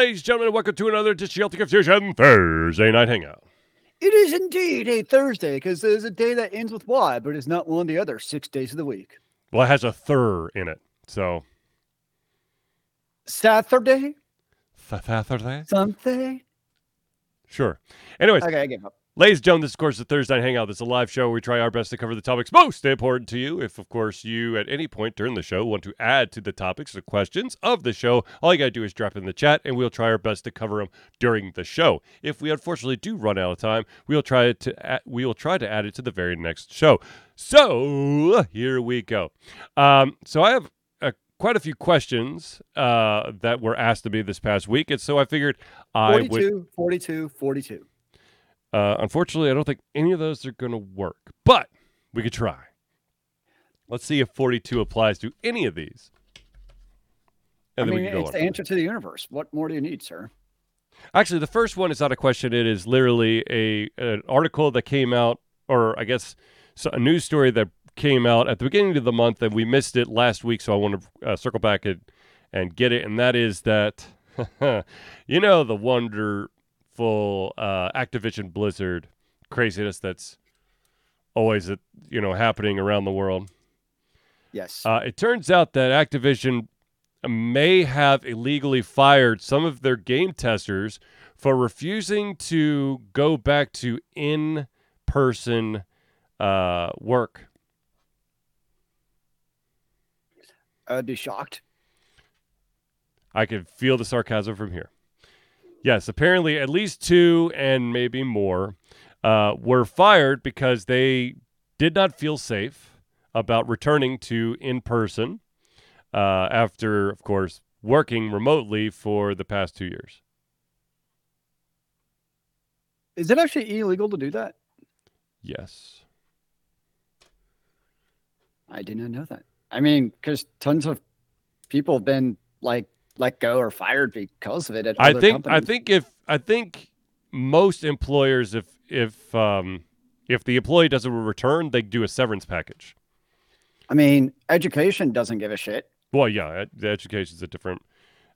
ladies and gentlemen, welcome to another of Confusion Thursday Night Hangout. It is indeed a Thursday because there's a day that ends with Y, but it's not one of the other six days of the week. Well, it has a thir in it, so Saturday, Saturday. something. Sure. Anyways, Okay, I give up. Ladies and gentlemen, this is, of course, the Thursday Night Hangout. This is a live show we try our best to cover the topics most important to you. If, of course, you at any point during the show want to add to the topics or questions of the show, all you got to do is drop in the chat and we'll try our best to cover them during the show. If we unfortunately do run out of time, we'll try to add, we will try to add it to the very next show. So here we go. Um, so I have uh, quite a few questions uh, that were asked of me this past week, and so I figured I would 42, 42, 42. Uh, unfortunately, I don't think any of those are going to work, but we could try. Let's see if 42 applies to any of these. I And then mean, we can go it's the answer to the universe. What more do you need, sir? Actually, the first one is not a question. It is literally a an article that came out, or I guess a news story that came out at the beginning of the month, and we missed it last week. So I want to uh, circle back and and get it. And that is that you know the wonderful uh, Activision Blizzard craziness that's always uh, you know happening around the world. Yes. Uh, it turns out that Activision may have illegally fired some of their game testers for refusing to go back to in person uh, work. I'd be shocked. I can feel the sarcasm from here. Yes, apparently at least two and maybe more uh, were fired because they did not feel safe about returning to in person uh, after, of course, working remotely for the past two years. Is it actually illegal to do that? Yes. I did not know that. I mean, because tons of people have been like let go or fired because of it. At I think I think if I think most employers if if um if the employee doesn't return, they do a severance package. I mean, education doesn't give a shit. Well, yeah, the education's a different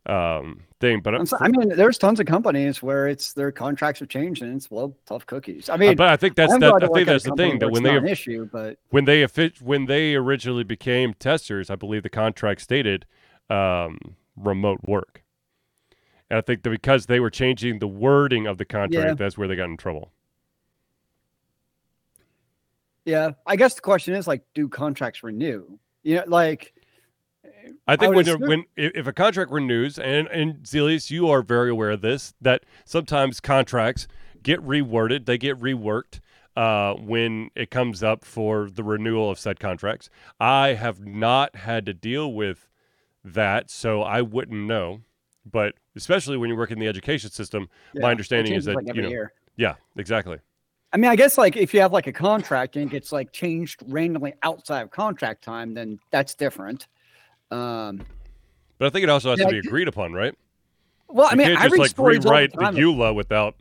um, thing, but so- I mean, there's tons of companies where it's their contracts have changed and it's well tough cookies. I mean, but I think that's that, I think that's the thing that when they issue, but when they when they originally became testers, I believe the contract stated um, remote work, and I think that because they were changing the wording of the contract, Yeah. that's where they got in trouble. yeah, I guess the question is like, do contracts renew? You know, like I think would when, assume- when if if a contract renews, and and Zealeus, you are very aware of this, that sometimes contracts get reworded, they get reworked uh, when it comes up for the renewal of said contracts. I have not had to deal with that, so I wouldn't know. But especially when you work in the education system, yeah, my understanding is that like you know, year. yeah, exactly. I mean, I guess like if you have like a contract and it gets like changed randomly outside of contract time, then that's different. Um, But I think it also has Yeah, to be agreed upon, right? well, I mean, can't I just like the rewrite the, time. EULA without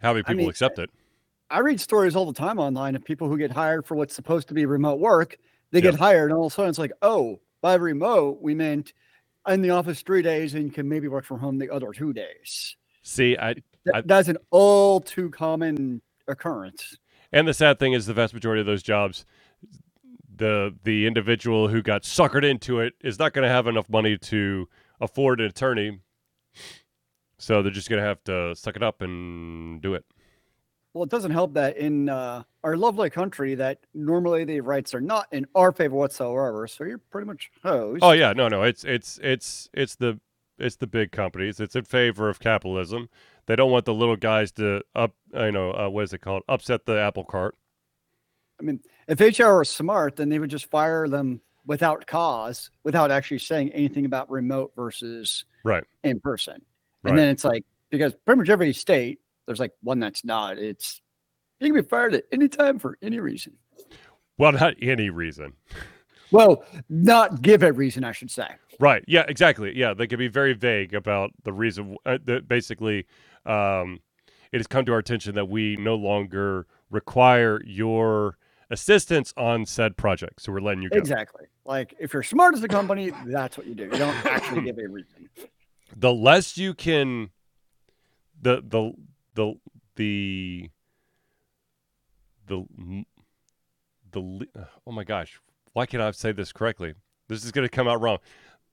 having I people mean, accept it. I read stories all the time online of people who get hired for what's supposed to be remote work. They get hired, and all of a sudden it's like, oh, by remote we meant in the office three days, and you can maybe work from home the other two days. See, I I- that's an all too common occurrence. And the sad thing is, the vast majority of those jobs, the the individual who got suckered into it is not going to have enough money to afford an attorney, so they're just going to have to suck it up and do it. Well, it doesn't help that in uh, our lovely country that normally the rights are not in our favor whatsoever. So you're pretty much hosed. Oh yeah, no, no, it's it's it's it's the it's the big companies. It's in favor of capitalism. They don't want the little guys to up, you know, uh, what is it called? Upset the apple cart. I mean, if HR was smart, then they would just fire them without cause, without actually saying anything about remote versus Right. in person. Right. And then it's like because pretty much every state there's like one that's not. It's you can be fired at any time for any reason. Well, not any reason. Well, not give a reason, I should say. Right. Yeah. Exactly. Yeah. They can be very vague about the reason. Uh, that basically, um, it has come to our attention that we no longer require your assistance on said project, so we're letting you go. Exactly. Like if you're smart as a company, that's what you do. You don't actually give a reason. the less you can the the the the the the oh my gosh why can't i say this correctly? This is going to come out wrong.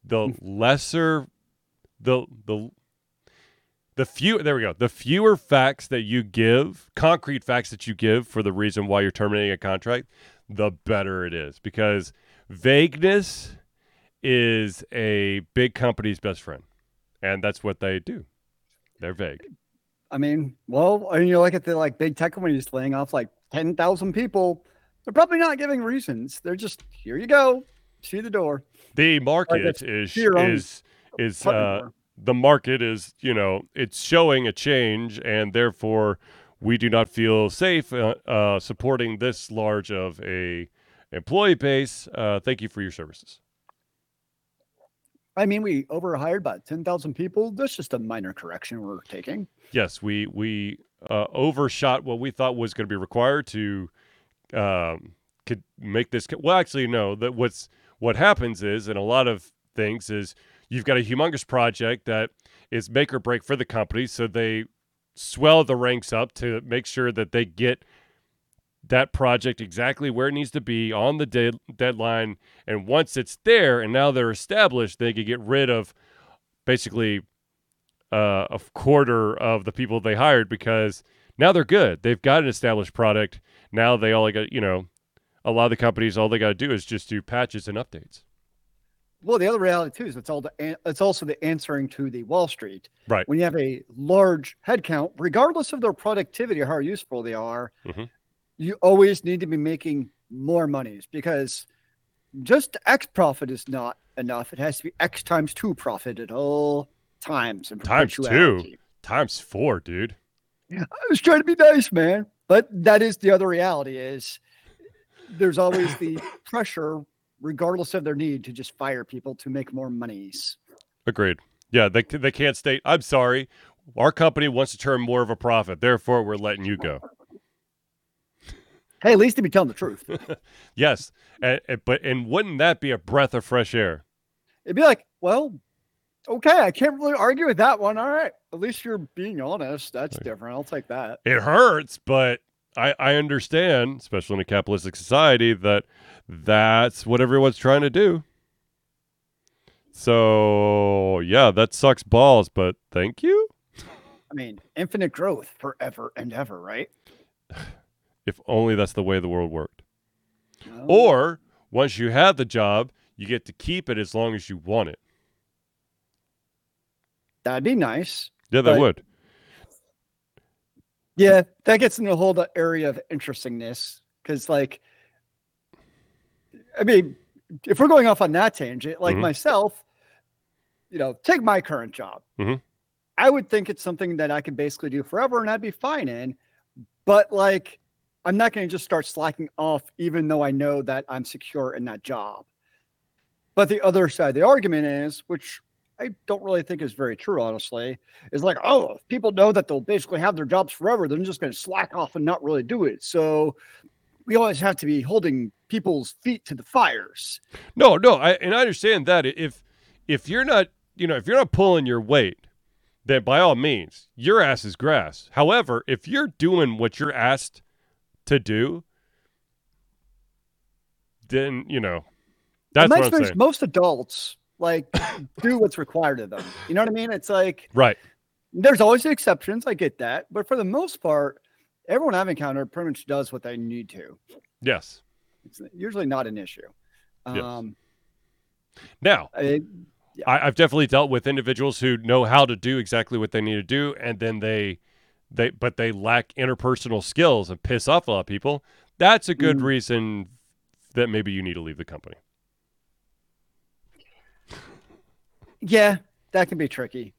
The lesser the the the few there we go. The fewer facts that you give concrete facts that you give for the reason why you're terminating a contract the better it is. Because vagueness is a big company's best friend and that's what they do. They're vague I mean, well, and you look at the like big tech companies laying off like ten thousand people. They're probably not giving reasons. They're just here you go, see the door. the market is is is uh the market is, you know, it's showing a change, and therefore we do not feel safe uh, uh, supporting this large of a employee base. Uh, thank you for your services. I mean, we overhired about ten thousand people. That's just a minor correction we're taking. Yes, we we uh, overshot what we thought was going to be required to um, could make this. co- Well, actually, no. That what's what happens is, in a lot of things, is you've got a humongous project that is make or break for the company, so they swell the ranks up to make sure that they get that project exactly where it needs to be on the de- deadline. And once it's there, and now they're established, they can get rid of basically uh, a quarter of the people they hired because now they're good. They've got an established product. Now they all got, you know, a lot of the companies, all they got to do is just do patches and updates. Well, the other reality too is it's all the it's also the answering to the Wall Street. Right. When you have a large headcount, regardless of their productivity or how useful they are, Mhm. You always need to be making more monies because just X profit is not enough. It has to be X times two profit at all times. Times two. Times four, dude. I was trying to be nice, man. But that is the other reality is there's always the pressure, regardless of their need, to just fire people to make more monies. Agreed. Yeah, they, they can't state, I'm sorry, our company wants to turn more of a profit. Therefore, we're letting you go. Hey, at least to be telling the truth. Yes. And, but, and wouldn't that be a breath of fresh air? It'd be like, well, okay, I can't really argue with that one. All right. At least you're being honest. That's Right. different. I'll take that. It hurts, but I, I understand, especially in a capitalistic society, that that's what everyone's trying to do. So, yeah, that sucks balls, but thank you. I mean, infinite growth forever and ever, right? If only that's the way the world worked. Well, Or once you have the job, you get to keep it as long as you want it. that'd be nice. Yeah, that But- would. Yeah, that gets into a whole area of interestingness because, like, I mean, if we're going off on that tangent, like Mhm. myself, you know, take my current job. Mhm. I would think it's something that I could basically do forever and I'd be fine in. But, like, I'm not going to just start slacking off, even though I know that I'm secure in that job. But the other side of the argument is, which I don't really think is very true, honestly, is like, oh, people know that they'll basically have their jobs forever, they're just going to slack off and not really do it. So we always have to be holding people's feet to the fires. No, no, I and I understand that if if you're not, you know, if you're not pulling your weight, then by all means, your ass is grass. However, if you're doing what you're asked to do, then you know that's In my what I'm experience, saying. most adults like do what's required of them. You know what I mean? It's like Right. there's always exceptions. I get that. But for the most part, everyone I've encountered pretty much does what they need to. Yes. It's usually not an issue. Yes. Um, Now, I, I, I've definitely dealt with individuals who know how to do exactly what they need to do, and then they, they, but they lack interpersonal skills and piss off a lot of people. That's a good Mm. reason that maybe you need to leave the company. Yeah, that can be tricky.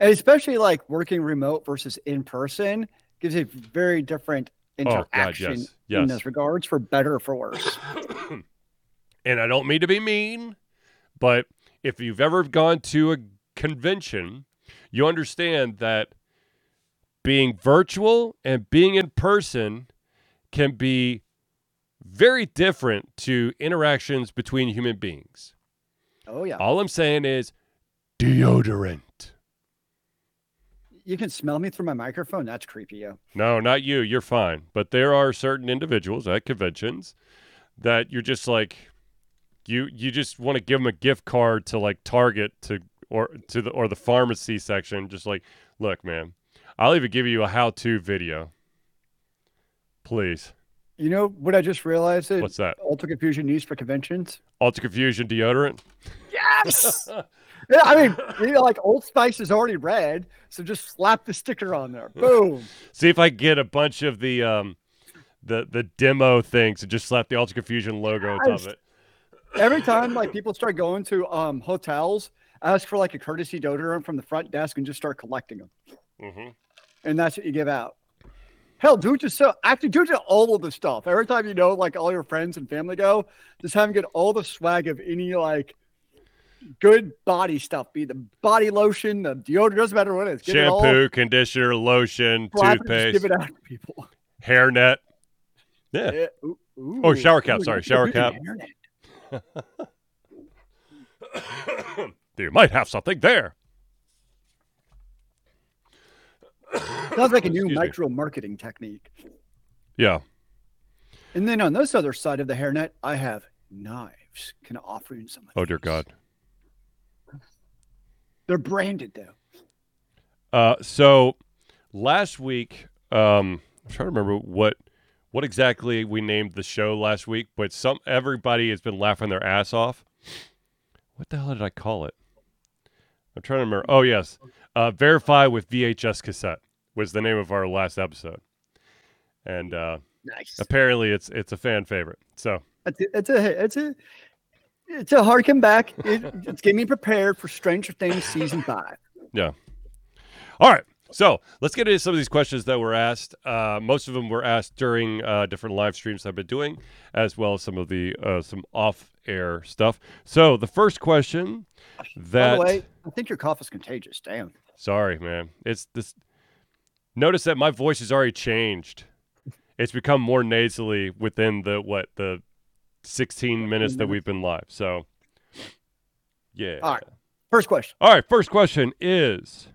And especially like working remote versus in person gives a very different Oh, God, interaction yes, in yes. those regards, for better or for worse. and I don't mean to be mean, but if you've ever gone to a convention, you understand that being virtual and being in person can be very different to interactions between human beings. Oh yeah. All I'm saying is deodorant. You can smell me through my microphone. That's creepy, yo. No, not you. You're fine. But there are certain individuals at conventions that you're just like, you you just want to give them a gift card to like Target to or to the or the pharmacy section. Just like, look, man, I'll even give you a how-to video. Please. You know what I just realized? Is What's that? Altered Confusion used for conventions. Altered Confusion deodorant. Yes. yeah, I mean, you know, like Old Spice is already red, so just slap the sticker on there. Boom. See if I can get a bunch of the um the the demo things and just slap the Altered Confusion logo on top of it. Every time like people start going to um hotels, ask for like a courtesy deodorant from the front desk and just start collecting them. hmm and that's what you give out. Hell, do it so actually do it to all of the stuff. Every time you know, like all your friends and family go, just have them get all the swag of any like good body stuff. Be the body lotion, the deodorant, doesn't matter what it is. It all, Shampoo, conditioner, lotion, toothpaste, give it out to people. hairnet. Yeah. Yeah. Ooh, ooh, Oh, shower cap, ooh, sorry, shower cap. do the internet. you might have something there. Sounds like a new micro marketing technique. Yeah. And then on this other side of the hairnet, I have knives. Can I offer you some? Oh dear? God. They're branded though. Uh, so last week, um, I'm trying to remember what what exactly we named the show last week, but some everybody has been laughing their ass off. What the hell did I call it? I'm trying to remember. Oh yes, uh, verify with VHS cassette was the name of our last episode, and uh, Nice. apparently it's it's a fan favorite. So It's a, it's a, it's a, it's a hard comeback. It, it's getting me prepared for Stranger Things season five. Yeah. All right. So let's get into some of these questions that were asked. Uh, most of them were asked during uh, different live streams I've been doing, as well as some of the uh, some off-air stuff. So the first question that By the way, I think your cough is contagious. Damn. Sorry, man, it's this. Notice that my voice has already changed. It's become more nasally within the what the 16 minutes that we've been live. So yeah. All right. First question. All right, first question is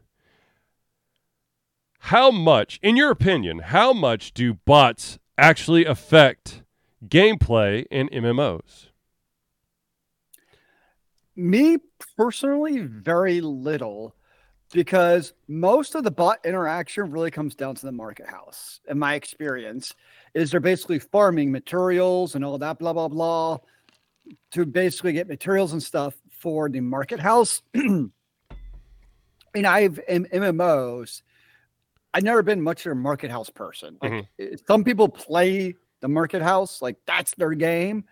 How much, in your opinion, how much do bots actually affect gameplay in MMOs? Me personally, very little, because most of the bot interaction really comes down to the market house. In my experience, is they're basically farming materials and all that blah blah blah to basically get materials and stuff for the market house. and I've in MMOs, I've never been much of a market house person. Like, eh, Some people play the market house, like that's their game.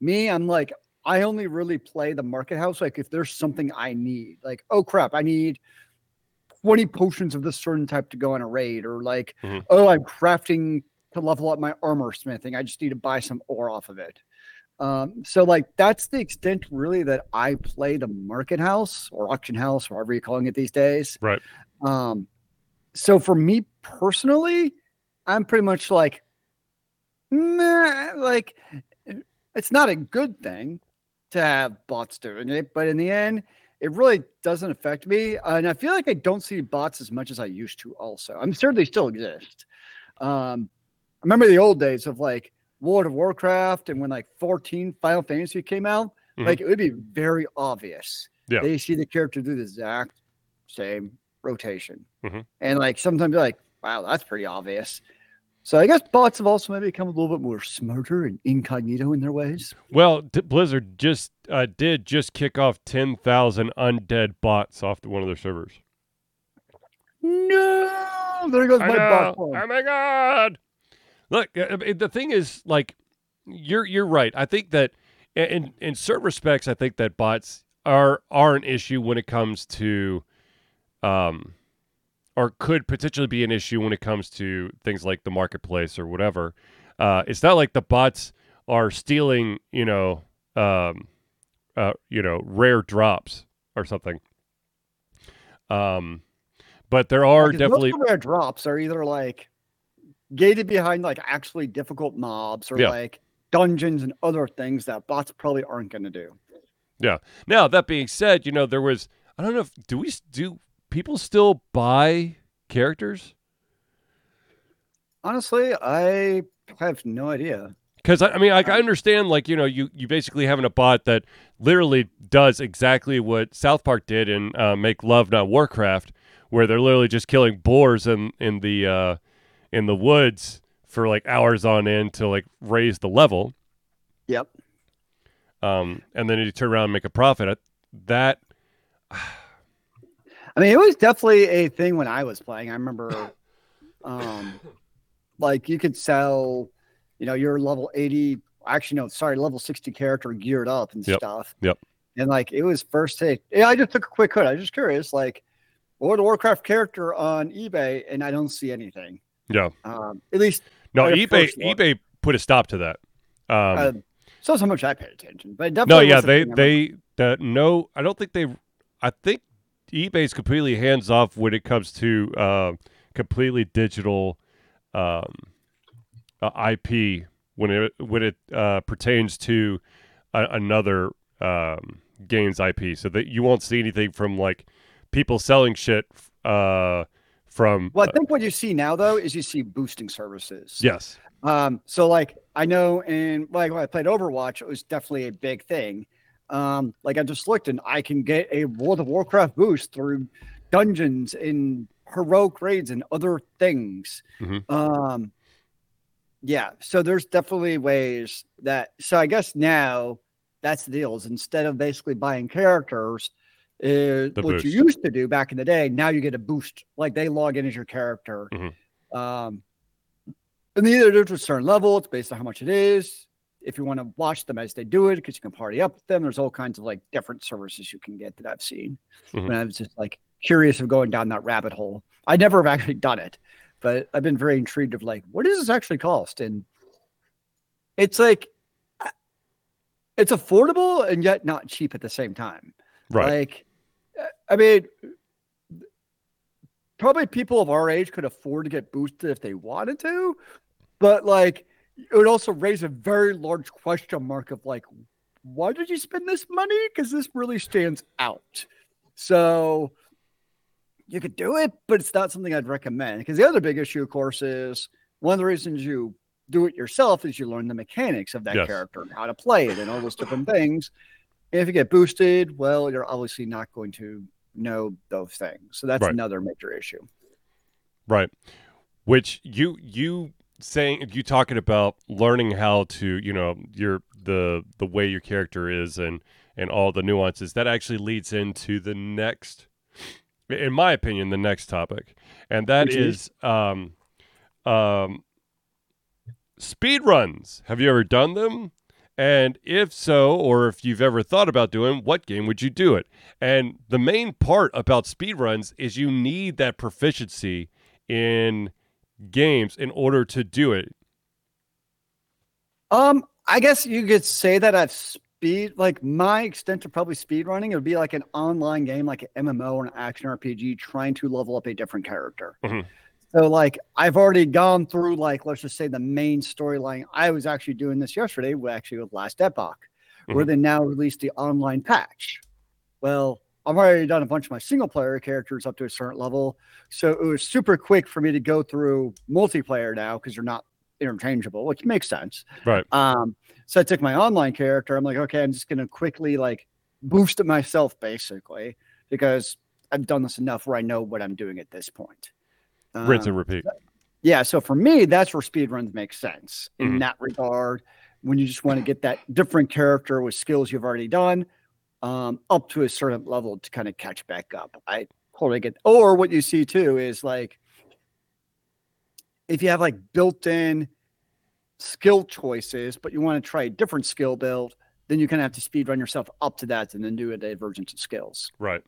Me, I'm like, I only really play the market house like if there's something I need. Like, oh crap, I need 20 potions of this certain type to go on a raid, or like, Mhm. oh, I'm crafting to level up my armor smithing. I just need to buy some ore off of it. Um, so like that's the extent really that I play the market house or auction house, or whatever you're calling it these days. Right. Um, so for me personally, I'm pretty much like, nah, like it's not a good thing to have bots doing it, but in the end, it really doesn't affect me. And I feel like I don't see bots as much as I used to. Also, I'm sure they still exist. Um, I remember the old days of like World of Warcraft and when like 14 Final Fantasy came out, Mhm. like it would be very obvious. Yeah. They see the character do the exact same rotation. Mhm. And like sometimes you're like, wow, that's pretty obvious. So I guess bots have also maybe become a little bit more smarter and incognito in their ways. Well, Blizzard just uh, did just kick off 10,000 undead bots off one of their servers. No, there goes I my know. bot phone. Oh my god! Look, uh, uh, the thing is, like, you're you're right. I think that in in certain respects, I think that bots are are an issue when it comes to, um, or could potentially be an issue when it comes to things like the marketplace or whatever. Uh, it's not like the bots are stealing, you know, um, uh, you know, rare drops or something. Um, but there are Because definitely rare drops are either like gated behind like actually difficult mobs or Yeah. like dungeons and other things that bots probably aren't going to do. Yeah. Now, that being said, you know, there was I don't know if do we do people still buy characters? Honestly, I have no idea. Because I, I mean, like I understand, like you know, you you basically having a bot that literally does exactly what South Park did in uh, Make Love Not Warcraft, where they're literally just killing boars in in the uh, in the woods for like hours on end to like raise the level, Yep. um, and then you turn around and make a profit. I- That I mean, it was definitely a thing when I was playing. I remember, um, like you could sell, you know, your level 80, actually, no, sorry, level 60 character geared up and Yep, stuff. yep. And like it was first take. Yeah, I just took a quick cut. I was just curious, like, what the Warcraft character on eBay? And I don't see anything. yeah, Um, at least, no eBay eBay put a stop to that. Um, uh, so how much I paid attention, but No, yeah, they they the no. I don't think they. I think eBay's completely hands off when it comes to uh, completely digital um, uh, IP when it when it uh, pertains to a, another um, game's IP. So that you won't see anything from like people selling shit uh, from. Well, I uh, think what you see now though is you see boosting services. yes. Um, so like I know in like when I played Overwatch, it was definitely a big thing. Um, like I just looked and I can get a World of Warcraft boost through dungeons and heroic raids and other things. Mhm. Um, yeah, so there's definitely ways that. So I guess now that's the deals. Instead of basically buying characters, uh, The what you used to do back in the day, now you get a boost. Like they log in as your character. Mhm. Um, and either there's a certain level, it's based on how much it is. If you want to watch them as they do it, because you can party up with them, there's all kinds of like different services you can get that I've seen. Mhm. And I was just like curious of going down that rabbit hole. I never have actually done it, but I've been very intrigued of like, what does this actually cost? And it's like, it's affordable and yet not cheap at the same time. Right. Like, I mean, probably people of our age could afford to get boosted if they wanted to, but like, it would also raise a very large question mark of like, why did you spend this money? Because this really stands out. So you could do it, but it's not something I'd recommend. Because the other big issue, of course, is one of the reasons you do it yourself is you learn the mechanics of that Yes. character and how to play it and all those different things. And if you get boosted, well, you're obviously not going to know those things. So that's Right. another major issue. Right. Which you you saying you talking about learning how to, you know, your the the way your character is and and all the nuances that actually leads into the next in my opinion the next topic. And that Which is is? um um speed runs. Have you ever done them? And if so, or if you've ever thought about doing, what game would you do it? And the main part about speed runs is you need that proficiency in games in order to do it. Um, I guess you could say that I've speed like my extent to probably speed running. It would be like an online game, like an MMO or an action RPG, trying to level up a different character. Mhm. So like I've already gone through like let's just say the main storyline. I was actually doing this yesterday, with actually with Last Epoch, where Mhm. they now released the online patch. Well, I've already done a bunch of my single player characters up to a certain level, so it was super quick for me to go through multiplayer now because they're not interchangeable, which makes sense. Right. Um, so I took my online character. I'm like, okay, I'm just gonna quickly like boost it myself basically because I've done this enough where I know what I'm doing at this point. Rinse Um, and repeat. yeah, so for me, that's where speedruns make sense in Mhm. that regard. When you just want to get that different character with skills you've already done um, up to a certain level to kind of catch back up. I totally get. Or what you see too is like if you have like built-in skill choices, but you want to try a different skill build, then you kind of have to speed run yourself up to that and then do a divergence of skills. Right.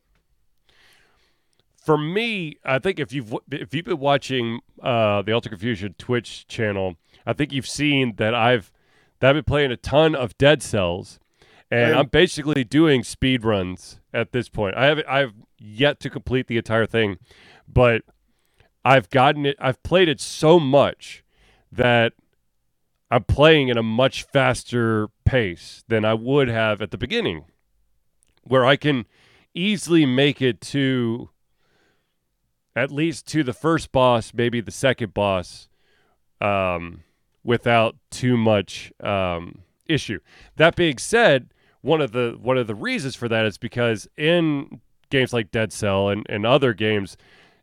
For me, I think if you've if you've been watching uh, the Altered Confusion Twitch channel, I think you've seen that I've that I've been playing a ton of Dead Cells, and Right. I'm basically doing speed runs at this point. I have I've yet to complete the entire thing, but I've gotten it. I've played it so much that I'm playing at a much faster pace than I would have at the beginning, where I can easily make it to at least to the first boss, maybe the second boss, um, without too much um, issue. That being said, one of the one of the reasons for that is because in games like Dead Cell and, and other games,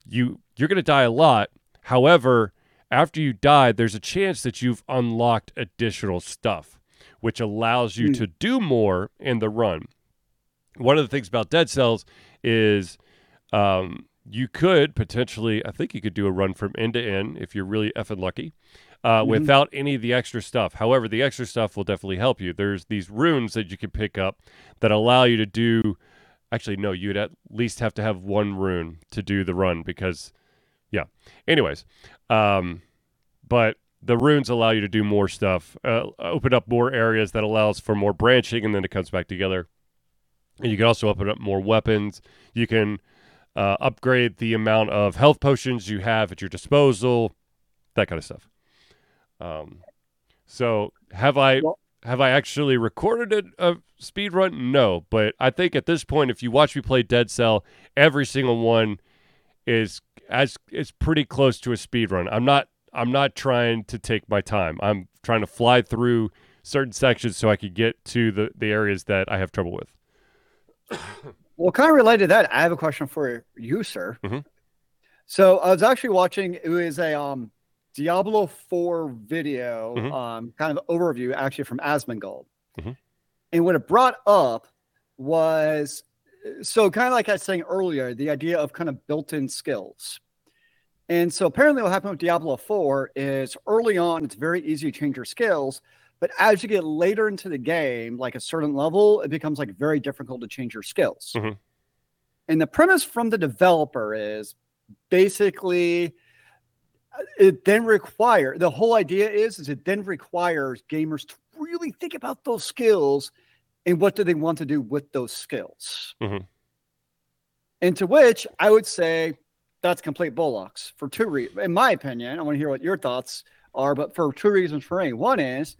you you're gonna die a lot. However, after you die, there's a chance that you've unlocked additional stuff, which allows you Mm. to do more in the run. One of the things about Dead Cells is um, you could potentially, I think you could do a run from end to end if you're really effing lucky. Uh, Mhm. Without any of the extra stuff. However, the extra stuff will definitely help you. There's these runes that you can pick up that allow you to do. Actually, no, you'd at least have to have one rune to do the run because, yeah. Anyways, um, but the runes allow you to do more stuff, uh, open up more areas that allows for more branching, and then it comes back together. And you can also open up more weapons. You can uh, upgrade the amount of health potions you have at your disposal, that kind of stuff. Um, so have I Well- have I actually recorded a, a speed run? No, but I think at this point, if you watch me play Dead Cell, every single one is as is pretty close to a speed run. I'm not I'm not trying to take my time. I'm trying to fly through certain sections so I could get to the the areas that I have trouble with. Well, kind of related to that, I have a question for you, sir. Mhm. So I was actually watching. It was a um, Diablo Four video, Mhm. um, kind of overview, actually from Asmongold. Mhm. And what it brought up was, so kind of like I was saying earlier, the idea of kind of built-in skills. And so apparently, what happened with Diablo Four is early on, it's very easy to change your skills. But as you get later into the game, like a certain level, it becomes like very difficult to change your skills. Mhm. And the premise from the developer is basically uh, it then require the whole idea is is it then requires gamers to really think about those skills and what do they want to do with those skills. Mhm. And to which I would say that's complete bullocks for two reasons. In my opinion, I want to hear what your thoughts are, but for two reasons for me. One is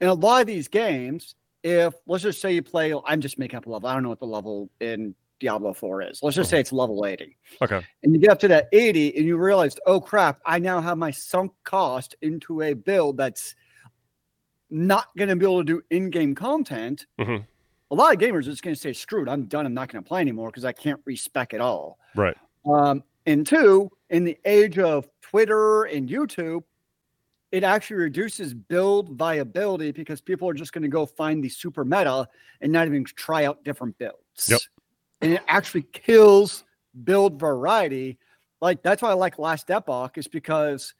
in a lot of these games, if let's just say you play, I'm just making up a level. I don't know what the level in Diablo 4 is. Let's just say it's level 80. Okay. And you get up to that 80 and you realize, oh crap, I now have my sunk cost into a build that's not going to be able to do in game content. Mhm. A lot of gamers are just going to say, screwed, I'm done. I'm not going to play anymore because I can't respec at all. Right. Um, and two, in the age of Twitter and YouTube, it actually reduces build viability because people are just going to go find the super meta and not even try out different builds. Yep. And it actually kills build variety. Like that's why I like Last Epoch is because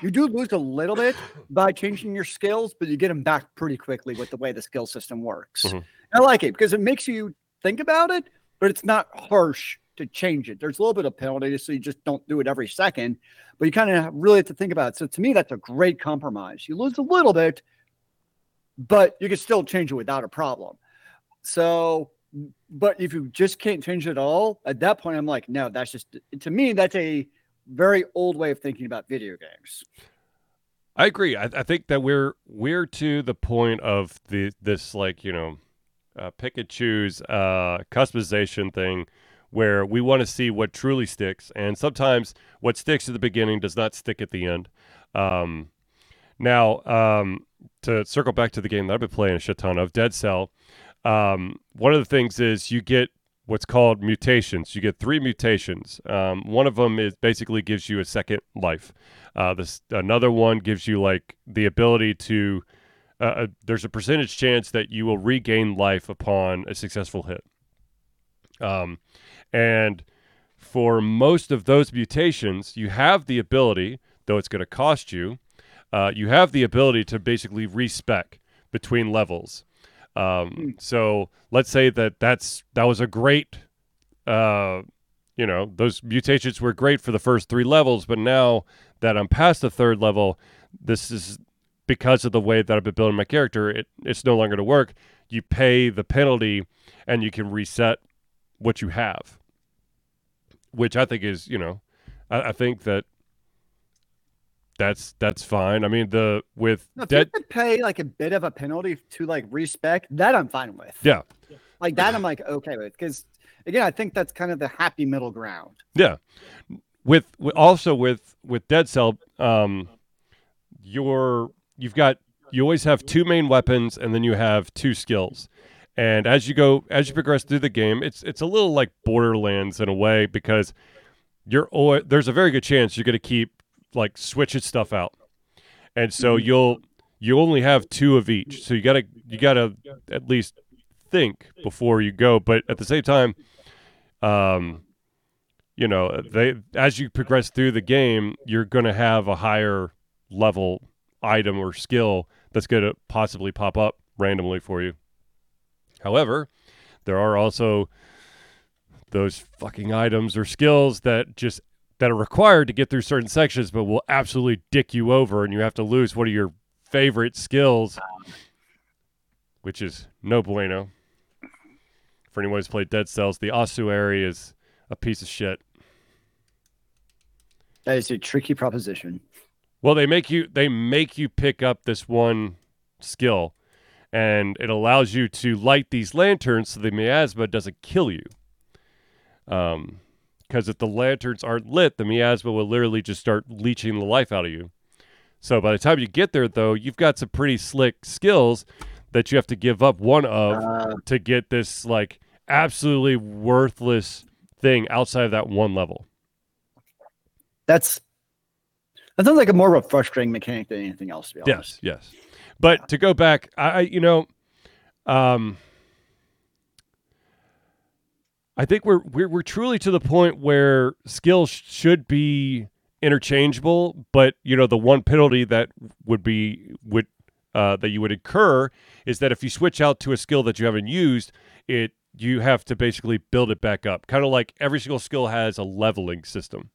you do lose a little bit by changing your skills, but you get them back pretty quickly with the way the skill system works. Mhm. I like it because it makes you think about it, but it's not harsh to change it. There's a little bit of penalty, so you just don't do it every second, but you kind of really have to think about it. So to me, that's a great compromise. You lose a little bit, but you can still change it without a problem. So, but if you just can't change it at all, at that point, I'm like, no, that's just to me, that's a very old way of thinking about video games. I agree. I, I think that we're we're to the point of the this like you know uh, pick and choose uh, customization thing where we want to see what truly sticks, and sometimes what sticks at the beginning does not stick at the end. Um, now, um, to circle back to the game that I've been playing a shit ton of, Dead Cell. Um, one of the things is you get what's called mutations. You get three mutations. Um, one of them is basically gives you a second life. Uh, this another one gives you like the ability to. Uh, uh, there's a percentage chance that you will regain life upon a successful hit. Um, and for most of those mutations, you have the ability, though it's going to cost you. Uh, you have the ability to basically respec between levels. Um, so let's say that that's that was a great, uh, you know, those mutations were great for the first three levels, but now that I'm past the third level, this is because of the way that I've been building my character. It, it's no longer to work. You pay the penalty, and you can reset what you have, which I think is, you know, I, I think that that's that's fine. I mean, the with if dead you could pay like a bit of a penalty to like respec that I'm fine with. Yeah. Like that, I'm like okay with because again, I think that's kind of the happy middle ground. Yeah. With, with also with with Dead Cell, um, you're you've got you always have two main weapons and then you have two skills. And as you go as you progress through the game, it's it's a little like Borderlands in a way because you're there's a very good chance you're going to keep like switching stuff out. And so Mhm. you'll you only have two of each. So you got to you got to at least think before you go, but at the same time um you know, they as you progress through the game, you're going to have a higher level item or skill that's going to possibly pop up randomly for you. However, there are also those fucking items or skills that just that are required to get through certain sections but will absolutely dick you over and you have to lose one of your favorite skills which is no bueno. For anyone who's played Dead Cells, the ossuary is a piece of shit. That is a tricky proposition. Well, they make you they make you pick up this one skill, and it allows you to light these lanterns so the miasma doesn't kill you. Um, because if the lanterns aren't lit, the miasma will literally just start leeching the life out of you. So by the time you get there, though, you've got some pretty slick skills that you have to give up one of Uh, to get this like absolutely worthless thing outside of that one level. that's that sounds like a more of a frustrating mechanic than anything else. To be honest. Yes, yes. But to go back, I, I you know, um, I think we're we're we're truly to the point where skills sh- should be interchangeable, but you know, the one penalty that would be would uh, that you would incur is that if you switch out to a skill that you haven't used, it you have to basically build it back up. Kind of like every single skill has a leveling system.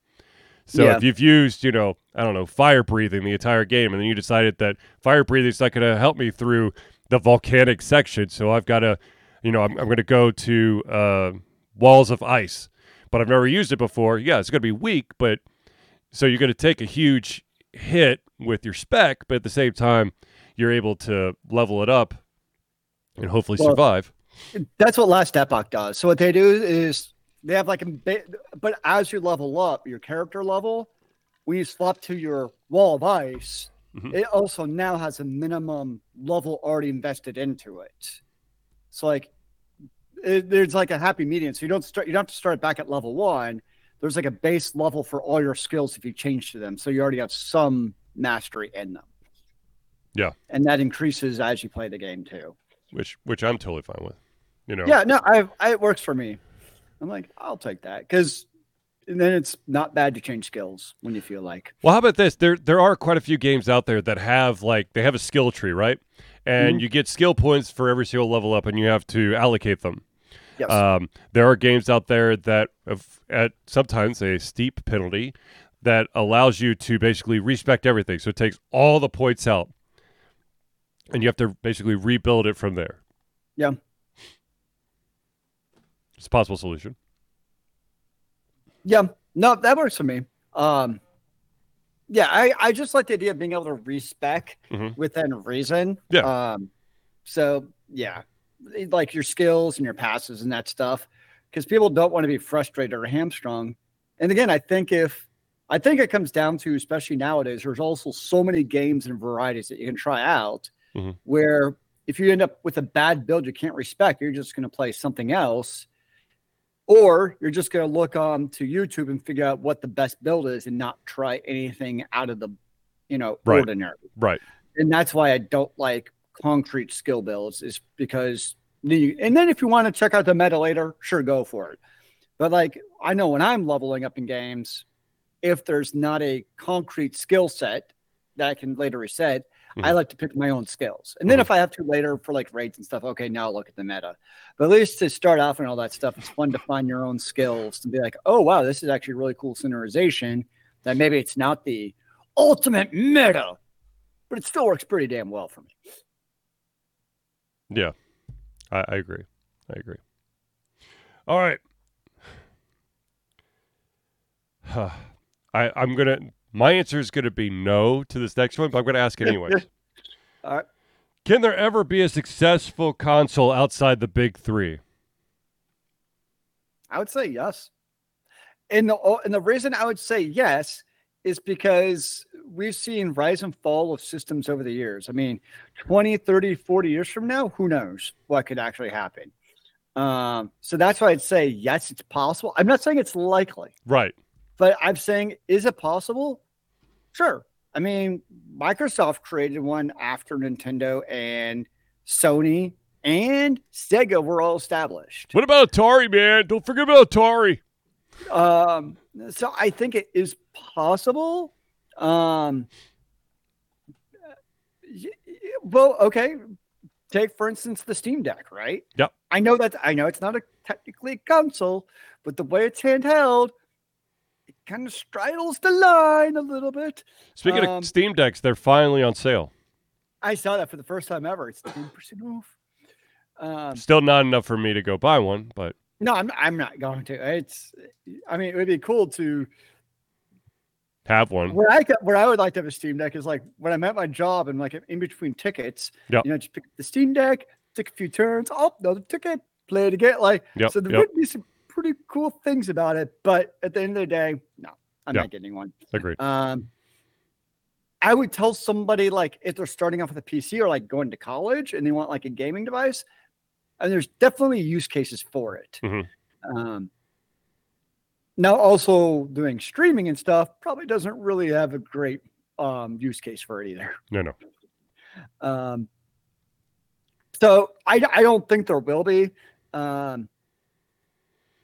So Yeah. if you've used, you know, I don't know, fire breathing the entire game, and then you decided that fire breathing is not going to help me through the volcanic section, so I've got to, you know, I'm, I'm going to go to uh, walls of ice, but I've never used it before. Yeah, it's going to be weak, but so you're going to take a huge hit with your spec, but at the same time, you're able to level it up and hopefully Well, survive. That's what Last Epoch does. So what they do is they have like a bit, but as you level up your character level, when you swap to your wall of ice, Mhm. it also now has a minimum level already invested into it. So like, it, there's like a happy medium. So you don't start, you don't have to start back at level one. There's like a base level for all your skills if you change to them. So you already have some mastery in them. Yeah. and that increases as you play the game too. which which I'm totally fine with. You know, Yeah, no, I, I it works for me. I'm like, I'll take that because and then it's not bad to change skills when you feel like. Well, how about this? There there are quite a few games out there that have like they have a skill tree, right? And Mhm. you get skill points for every single level up, and you have to allocate them. Yes. Um, there are games out there that have at sometimes a steep penalty that allows you to basically respec everything. So it takes all the points out, and you have to basically rebuild it from there. Yeah. It's a possible solution. yeah, no, that works for me. Um, yeah, I, I just like the idea of being able to respec Mhm. within reason. Yeah. Um, so yeah, like your skills and your passes and that stuff, because people don't want to be frustrated or hamstrung. And again, I think if I think it comes down to, especially nowadays, there's also so many games and varieties that you can try out. Mhm. Where if you end up with a bad build you can't respec, you're just going to play something else or you're just going to look on to YouTube and figure out what the best build is and not try anything out of the, you know, Right. ordinary. Right. And that's why I don't like concrete skill builds is because the, and then if you want to check out the meta later, sure, go for it. But like, I know when I'm leveling up in games, if there's not a concrete skill set that I can later reset, I Mhm. like to pick my own skills. And then Mhm. if I have to later for like raids and stuff, okay, now I'll look at the meta. But at least to start off and all that stuff, it's fun to find your own skills and be like, oh wow, this is actually really cool scenariization. That maybe it's not the ultimate meta, but it still works pretty damn well for me. Yeah, I, I agree. I agree. All right. I I'm gonna. My answer is gonna be no to this next one, but I'm gonna ask it anyways. All right. Can there ever be a successful console outside the big three? I would say yes. And the and the reason I would say yes is because we've seen rise and fall of systems over the years. I mean, 20, 30, 40 years from now, who knows what could actually happen. Um, so that's why I'd say yes, it's possible. I'm not saying it's likely. Right. But I'm saying, is it possible? Sure. I mean, Microsoft created one after Nintendo and Sony and Sega were all established. What about Atari, man? Don't forget about Atari. Um, so I think it is possible. Um, well, okay. Take for instance the Steam Deck, right? Yep. I know that I know it's not a technically a console, but the way it's handheld, it kind of straddles the line a little bit. Speaking Um, of Steam Decks, they're finally on sale. I saw that for the first time ever. It's ten percent off. Um, Still not enough for me to go buy one, but no, I'm I'm not going to. It's, I mean, it would be cool to have one. Where I could, where I would like to have a Steam Deck is like when I'm at my job and like in between tickets. Yep. You know, just pick up the Steam Deck, take a few turns. Oh, another ticket, play it again. Like, Yep, so there yep. would be some pretty cool things about it. But at the end of the day, no, I'm Yeah. not getting one. Agreed. Um, I would tell somebody like if they're starting off with a PC or like going to college and they want like a gaming device, and there's definitely use cases for it. Mhm. Um, now, also doing streaming and stuff probably doesn't really have a great um, use case for it either. No, no. Um, so I, I don't think there will be. Um,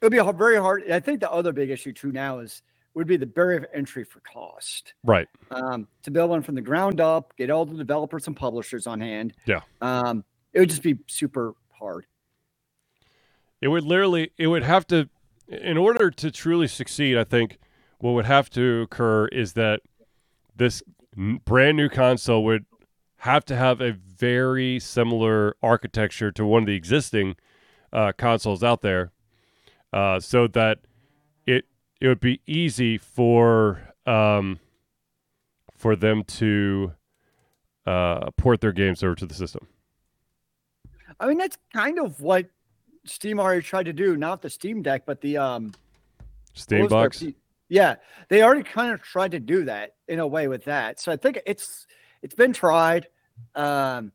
it'll be a very hard. I think the other big issue too now is would be the barrier of entry for cost Right. um, to build one from the ground up, get all the developers and publishers on hand. Yeah. Um, it would just be super hard. It would literally, it would have to, in order to truly succeed, I think what would have to occur is that this brand new console would have to have a very similar architecture to one of the existing uh, consoles out there, uh, so that it it would be easy for um, for them to uh, port their games over to the system. I mean, that's kind of what Steam already tried to do, not the Steam Deck, but the um, Steam what was their box. Yeah, they already kind of tried to do that in a way with that. So I think it's it's been tried. Um,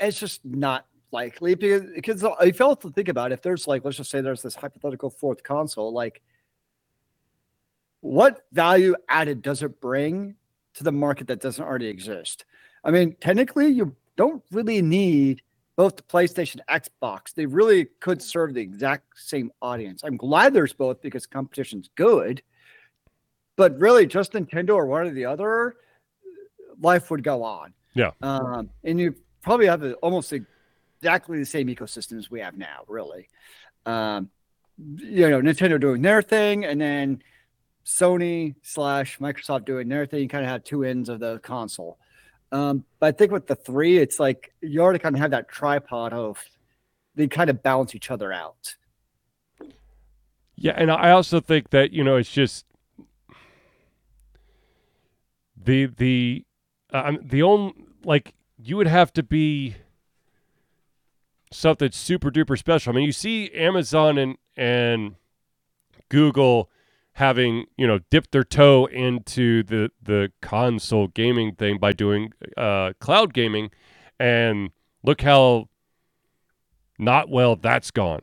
it's just not likely because because I felt to think about it, if there's like let's just say there's this hypothetical fourth console, like what value added does it bring to the market that doesn't already exist? I mean, technically, you don't really need both the PlayStation and Xbox. They really could serve the exact same audience. I'm glad there's both because competition's good. But really, just Nintendo or one or the other, life would go on. Yeah. Um, and you probably have a, almost exactly the same ecosystem as we have now, really. Um, you know, Nintendo doing their thing, and then Sony slash Microsoft doing their thing. You kind of have two ends of the console. Um, but I think with the three, it's like you already kind of have that tripod of they kind of balance each other out. Yeah, and I also think that you know it's just the the um, the only like you would have to be something super duper special. I mean, you see Amazon and and Google having you know dipped their toe into the the console gaming thing by doing uh, cloud gaming, and look how not well that's gone.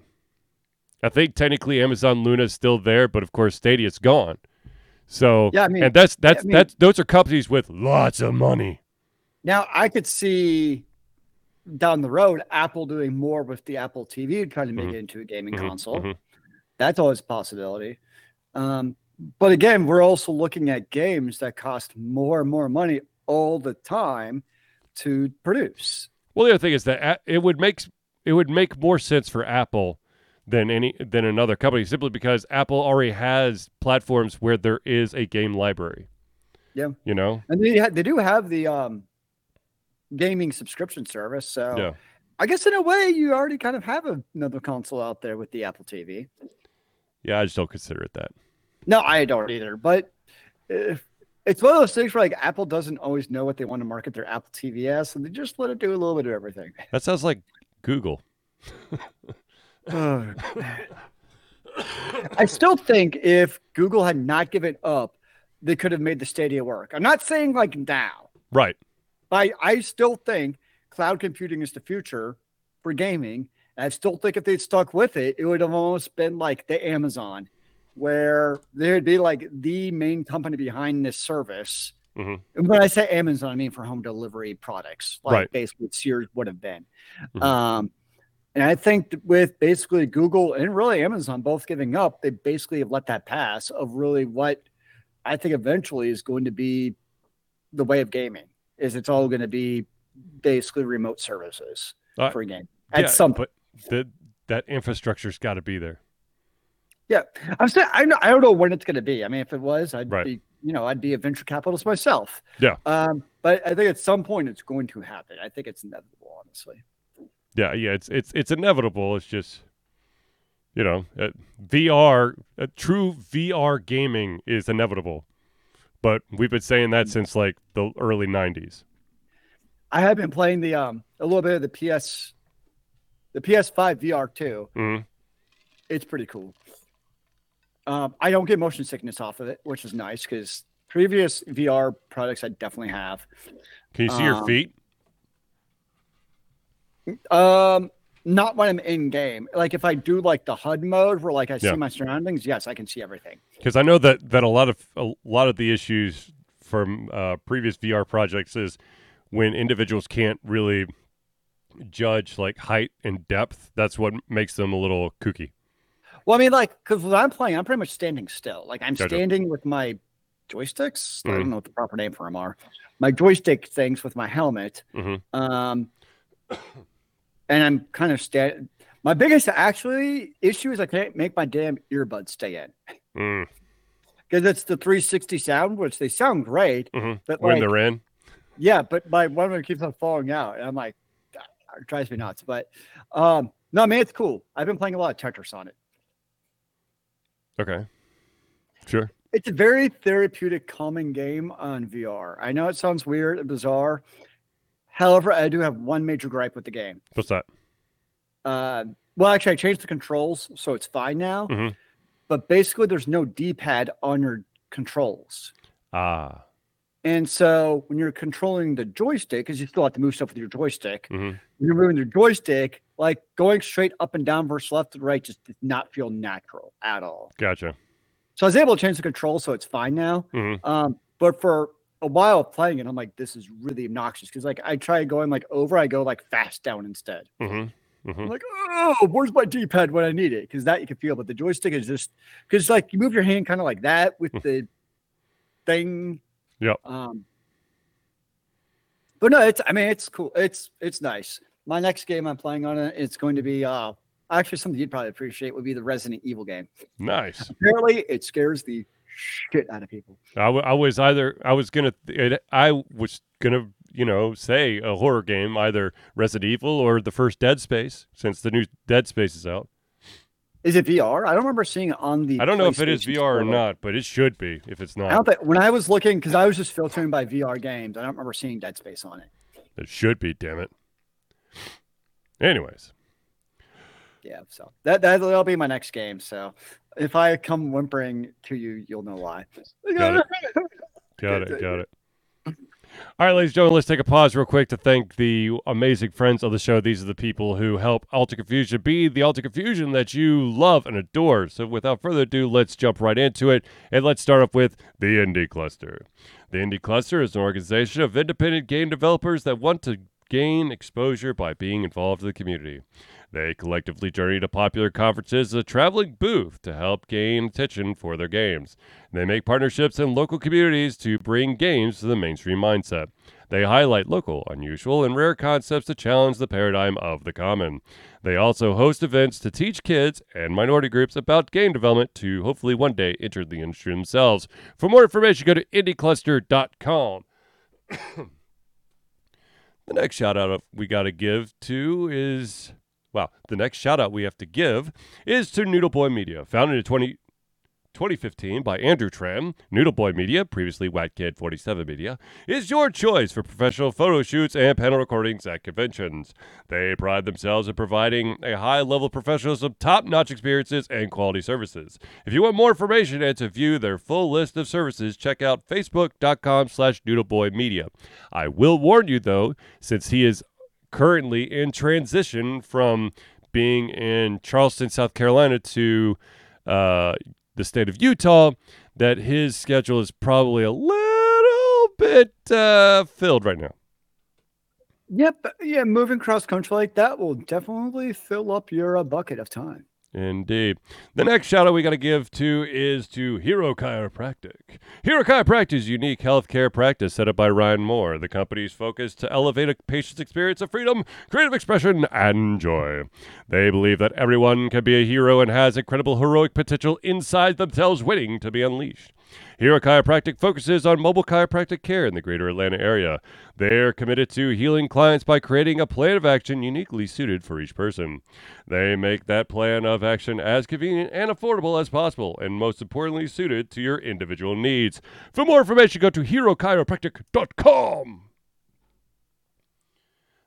I think technically Amazon Luna is still there, but of course Stadia's gone. So Yeah, I mean- and that's that's I mean- that's those are companies with lots of money. Now I could see down the road Apple doing more with the Apple TV trying to make Mhm. it into a gaming Mhm, console. mhm. That's always a possibility. Um, but again, we're also looking at games that cost more and more money all the time to produce. Well, the other thing is that it would make it would make more sense for Apple than any than another company simply because Apple already has platforms where there is a game library. Yeah. You know? And they ha- they do have the um, gaming subscription service. So Yeah. I guess in a way, you already kind of have another console out there with the Apple TV. Yeah, I just don't consider it that. No, I don't either. But if, it's one of those things where like Apple doesn't always know what they want to market their Apple TV as, so they just let it do a little bit of everything. That sounds like Google. Oh, I still think if Google had not given up, they could have made the Stadia work. I'm not saying like now, Right. but I, I still think cloud computing is the future for gaming. I still think if they'd stuck with it, it would have almost been like the Amazon, where there'd be like the main company behind this service. Mhm. And when I say Amazon, I mean for home delivery products, like Right. basically what Sears would have been. Mhm. Um, and I think with basically Google and really Amazon both giving up, they basically have let that pass of really what I think eventually is going to be the way of gaming. Is it's all going to be basically remote services Uh, for a game at yeah, some point. The, that infrastructure's got to be there. Yeah, I'm saying I don't, I don't know when it's going to be. I mean, if it was, I'd Right. be you know I'd be a venture capitalist myself. Yeah. Um, but I think at some point it's going to happen. I think it's inevitable, honestly. Yeah, yeah, it's it's it's inevitable. It's just you know, uh, VR, uh, true VR gaming is inevitable. But we've been saying that since like the early 90s. I have been playing the um a little bit of the PS, the PS5 VR too. Mhm. It's pretty cool. Um, I don't get motion sickness off of it, which is nice because previous VR products I definitely have. Can you see your Um, feet? Um, not when I'm in game. Like if I do like the HUD mode where like I Yeah. see my surroundings, yes, I can see everything. Because I know that that a lot of a lot of the issues from uh, previous VR projects is when individuals can't really judge like height and depth. That's what makes them a little kooky. Well, I mean, like, because when I'm playing, I'm pretty much standing still. Like, I'm Gotcha. standing with my joysticks. I Mhm. don't know what the proper name for them are. My joystick things with my helmet. Mhm. Um, and I'm kind of standing. My biggest actually issue is I can't make my damn earbuds stay in Mm, because it's the 360 sound, which they sound great, mhm. but When like, they're in, yeah, but my one of them keeps on falling out, and I'm like, "God, it drives me nuts. But um, no, man, it's cool. I've been playing a lot of Tetris on it. okay, sure. It's a very therapeutic, calming game on VR. I know it sounds weird and bizarre. However, I do have one major gripe with the game. What's that? Uh, well, actually, I changed the controls, so it's fine now. Mhm. But basically, there's no D-pad on your controls, Ah, and so when you're controlling the joystick, because you still have to move stuff with your joystick, hmm you're moving your joystick, like going straight up and down versus left and right, just did not feel natural at all. gotcha. So I was able to change the control, so it's fine now. hmm Um, but for a while playing it, I'm like, this is really obnoxious because like I try going like over, I go like fast down instead. hmm hmm I'm like, oh, where's my D-pad when I need it? Because that you can feel, but the joystick is just because like you move your hand kind of like that with the thing. Yep. Um, but no, it's I mean it's cool. It's it's nice. My next game I'm playing on it, it's going to be uh actually something you'd probably appreciate would be the Resident Evil game. Nice. Apparently, it scares the shit out of people. I, w- I was either I was gonna it, I was gonna you know say a horror game either Resident Evil or the first Dead Space since the new Dead Space is out. Is it VR? I don't remember seeing it on the. I don't know if it is VR or not, but it should be if it's I not. don't think when I was looking because I was just filtering by VR games. I don't remember seeing Dead Space on it. It should be. Damn it. Anyways, Yeah, so that that- that'll be my next game. So if I come whimpering to you, you'll know why. Got it. got it, got it. All right, ladies and gentlemen, let's take a pause real quick to thank the amazing friends of the show. These are the people who help Altered Confusion be the Altered Confusion that you love and adore. So, without further ado, let's jump right into it. And let's start off with the Indie Cluster. The Indie Cluster is an organization of independent game developers that want to gain exposure by being involved in the community. They collectively journey to popular conferences as a traveling booth to help gain attention for their games. They make partnerships in local communities to bring games to the mainstream mindset. They highlight local, unusual, and rare concepts to challenge the paradigm of the common. They also host events to teach kids and minority groups about game development to hopefully one day enter the industry themselves. For more information, go to indiecluster.com. the next shout out we got to give to is Wow. The next shout out we have to give is to Noodle Boy Media. Founded in 20, 2015 by Andrew Tran, Noodle Boy Media, previously Watkid 47 Media, is your choice for professional photo shoots and panel recordings at conventions. They pride themselves in providing a high level of professionalism, top notch experiences, and quality services. If you want more information and to view their full list of services, check out facebook.com slash noodleboymedia. I will warn you though, since he is currently in transition from being in Charleston, South Carolina to uh, the state of Utah, that his schedule is probably a little bit uh, filled right now. Yep. Yeah. Moving cross country like that will definitely fill up your uh, bucket of time. Indeed. The next shout out we got to give to is to Hero Chiropractic. Hero Chiropractic's unique healthcare practice set up by Ryan Moore. The company's focus to elevate a patient's experience of freedom, creative expression, and joy. They believe that everyone can be a hero and has incredible heroic potential inside themselves waiting to be unleashed. Hero Chiropractic focuses on mobile chiropractic care in the greater Atlanta area. They're committed to healing clients by creating a plan of action uniquely suited for each person. They make that plan of action as convenient and affordable as possible, and most importantly, suited to your individual needs. For more information, go to herochiropractic.com.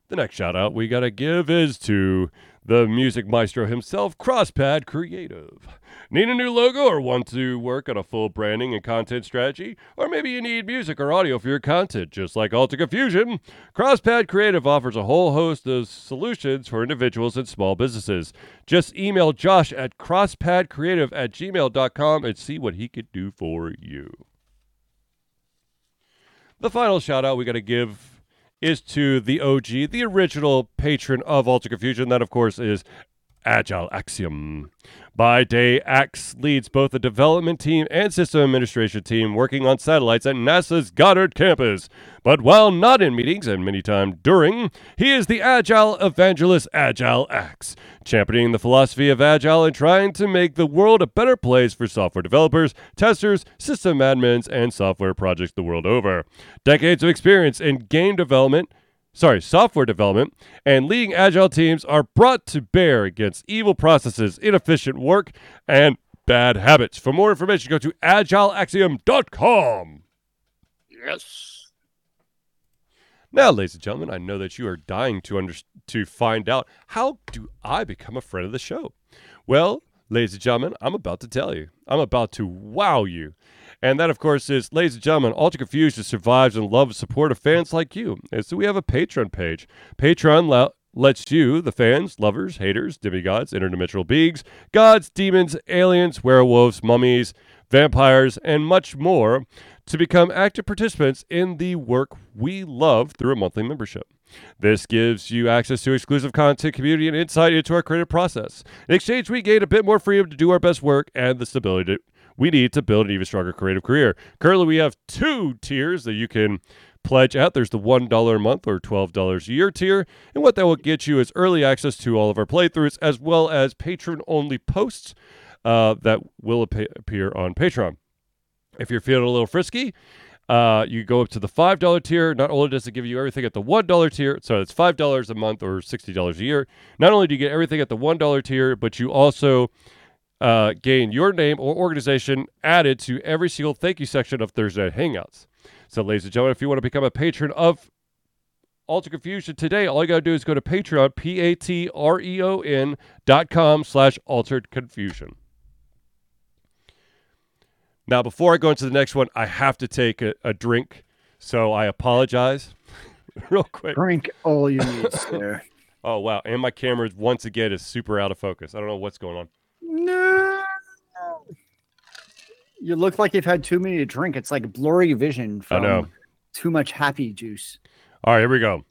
The next shout out we got to give is to the music maestro himself, Crosspad Creative. Need a new logo or want to work on a full branding and content strategy? Or maybe you need music or audio for your content, just like Altered Confusion? Crosspad Creative offers a whole host of solutions for individuals and small businesses. Just email Josh at crosspadcreative at gmail.com and see what he could do for you. The final shout out we got to give is to the OG, the original patron of Altered Confusion. That, of course, is Agile Axiom. By day, Axe leads both the development team and system administration team working on satellites at NASA's Goddard campus. But while not in meetings and many times during, he is the Agile evangelist Agile Axe, championing the philosophy of Agile and trying to make the world a better place for software developers, testers, system admins, and software projects the world over. Decades of experience in game development sorry, software development and leading agile teams are brought to bear against evil processes, inefficient work, and bad habits. For more information, go to agileaxiom.com. Yes. Now, ladies and gentlemen, I know that you are dying to under- to find out how do I become a friend of the show. Well, ladies and gentlemen, I'm about to tell you. I'm about to wow you. And that, of course, is, ladies and gentlemen, Altered Confusion survives and loves support of fans like you. And so we have a Patreon page. Patreon lo- lets you, the fans, lovers, haters, demigods, interdimensional beings, gods, demons, aliens, werewolves, mummies, vampires, and much more, to become active participants in the work we love through a monthly membership. This gives you access to exclusive content, community, and insight into our creative process. In exchange, we gain a bit more freedom to do our best work and the stability to, we need to build an even stronger creative career. Currently, we have two tiers that you can pledge at. There's the $1 a month or $12 a year tier. And what that will get you is early access to all of our playthroughs as well as patron only posts uh, that will ap- appear on Patreon. If you're feeling a little frisky, uh, you go up to the $5 tier. Not only does it give you everything at the $1 tier, so it's $5 a month or $60 a year. Not only do you get everything at the $1 tier, but you also uh, gain your name or organization added to every single thank you section of Thursday Night Hangouts. So, ladies and gentlemen, if you want to become a patron of Altered Confusion today, all you got to do is go to Patreon, P-A-T-R-E-O-N dot com slash altered confusion. Now, before I go into the next one, I have to take a, a drink, so I apologize real quick. Drink all you need, sir. Oh, wow. And my camera, once again, is super out of focus. I don't know what's going on. No. You look like you've had too many to drink. It's like blurry vision from know. too much happy juice. All right, here we go.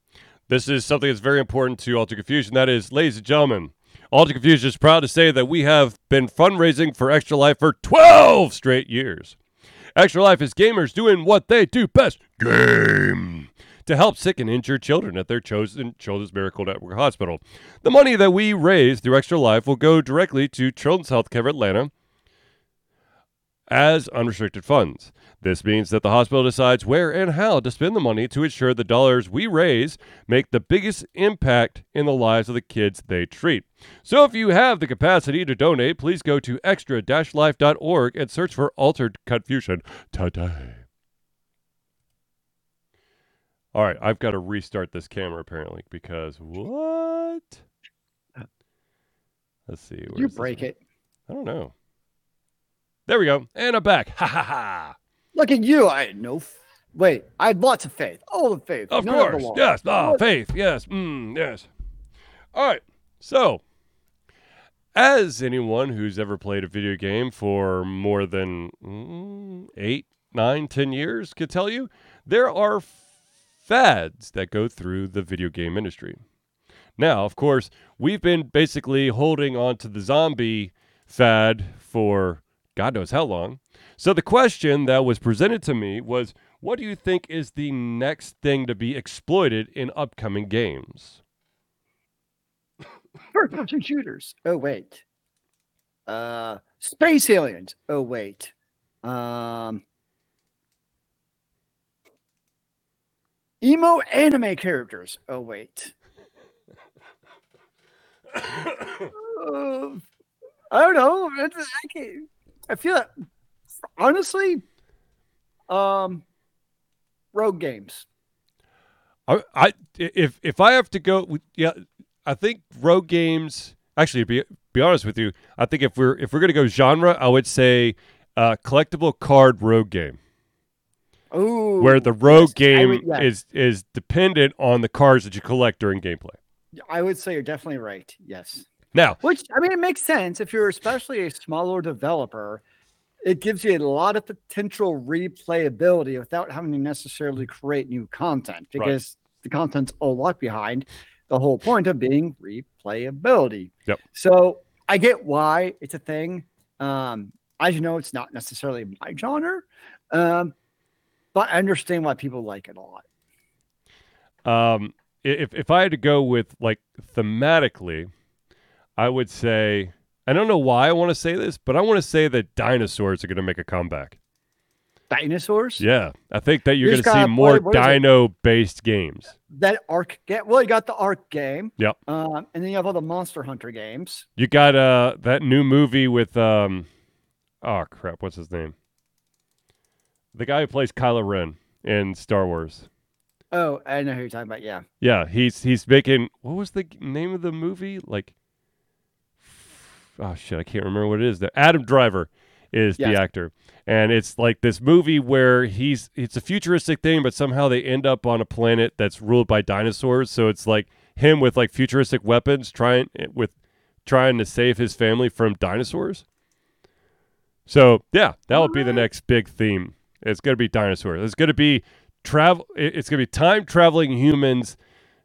This is something that's very important to Altered Confusion. That is, ladies and gentlemen, Altered Confusion is proud to say that we have been fundraising for Extra Life for 12 straight years. Extra Life is gamers doing what they do best game to help sick and injured children at their chosen Children's Miracle Network Hospital. The money that we raise through Extra Life will go directly to Children's Healthcare of Atlanta as unrestricted funds. This means that the hospital decides where and how to spend the money to ensure the dollars we raise make the biggest impact in the lives of the kids they treat. So if you have the capacity to donate, please go to extra-life.org and search for Altered Confusion today. All right, I've got to restart this camera apparently because what? Uh, Let's see. You break it. I don't know. There we go. And I'm back. Ha ha ha. Look at you. I had no. F- Wait, I had lots of faith. All the faith. Of none course. law. yes. Ah, faith. Yes. Mm, yes. All right. So, as anyone who's ever played a video game for more than mm, eight, nine, ten years could tell you, there are fads that go through the video game industry. Now, of course, we've been basically holding on to the zombie fad for God knows how long. So the question that was presented to me was what do you think is the next thing to be exploited in upcoming games? First person shooters. Oh wait. Uh, space aliens. Oh wait. Um, emo anime characters. Oh wait. Uh, I don't know. It's, I, can't, I feel that honestly. Um, rogue games. I, I if if I have to go, yeah, I think rogue games. Actually, be be honest with you, I think if we're if we're gonna go genre, I would say uh, collectible card rogue game, Oh, where the rogue I game would- yes. is is dependent on the cards that you collect during gameplay. I would say you're definitely right. Yes. Now, Which I mean, it makes sense if you're especially a smaller developer. It gives you a lot of potential replayability without having to necessarily create new content Right. because the content's a lot behind the whole point of being replayability. Yep. So I get why it's a thing. Um, as you know, it's not necessarily my genre, um, but I understand why people like it a lot. Um, if if I had to go with like thematically, I would say I don't know why I want to say this, but I want to say that dinosaurs are going to make a comeback. Dinosaurs. Yeah, I think that you're You going to see more play- what is it? dino-based games. that Ark game. Well, you got the Ark game. Yep. Um, and then you have all the Monster Hunter games. You got uh that new movie with um, oh crap, what's his name? The guy who plays Kylo Ren in Star Wars. Oh, I know who you're talking about. Yeah. Yeah, he's he's making what was the name of the movie? Like oh shit, I can't remember what it is. The Adam Driver is Yes. the actor. And it's like this movie where he's it's a futuristic thing, but somehow they end up on a planet that's ruled by dinosaurs. So it's like him with like futuristic weapons trying eh, with trying to save his family from dinosaurs. So yeah, that would be the next big theme. It's gonna be dinosaurs. It's gonna be travel. It's gonna be time traveling humans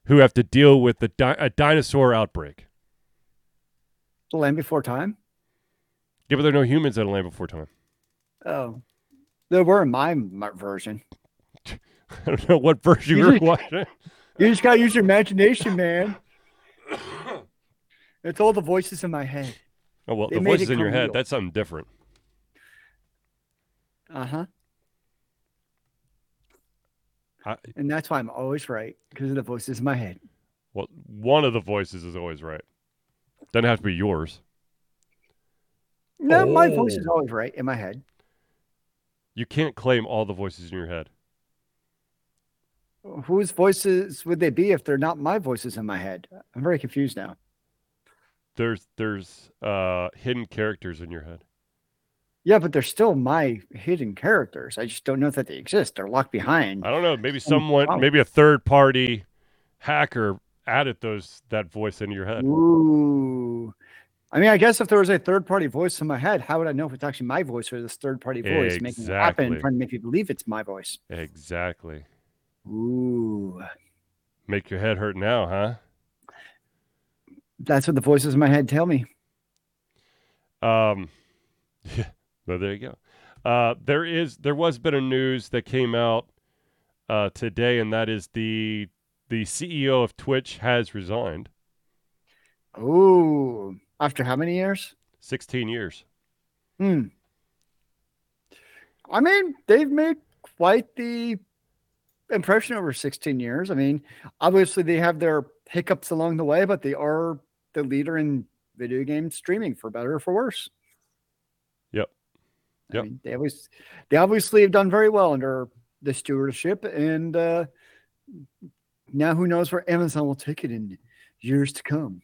who have to deal with the di- a dinosaur outbreak. The Land Before Time. Yeah, but there are no humans in Land Before Time. Oh, there were in my version. I don't know what version You you're just- watching. You just gotta use your imagination, man. It's all the voices in my head. Oh well, They the voices in your head. real. That's something different. Uh huh. I- And that's why I'm always right because of the voices in my head. Well, one of the voices is always right. Doesn't have to be yours. No, my voice Oh. is always right in my head. You can't claim all the voices in your head. Whose voices would they be if they're not my voices in my head? I'm very confused now. There's there's uh hidden characters in your head. Yeah, but they're still my hidden characters. I just don't know that they exist. They're locked behind. I don't know. Maybe someone, maybe a third party hacker added those that voice into your head. Ooh. I mean, I guess if there was a third party voice in my head, how would I know if it's actually my voice or this third party voice making it happen Exactly. trying to make me believe it's my voice? Exactly. Ooh. Make your head hurt now, huh? That's what the voices in my head tell me. Um, yeah. Well, there you go. Uh, there is there was a bit of news that came out uh, today, and that is the the CEO of Twitch has resigned. Ooh. After how many years? Sixteen years. Hmm. I mean, they've made quite the impression over 16 years. I mean, obviously they have their hiccups along the way, but they are the leader in video game streaming for better or for worse. Yep. I Yep. mean, they always they obviously have done very well under the stewardship and uh now who knows where Amazon will take it in years to come.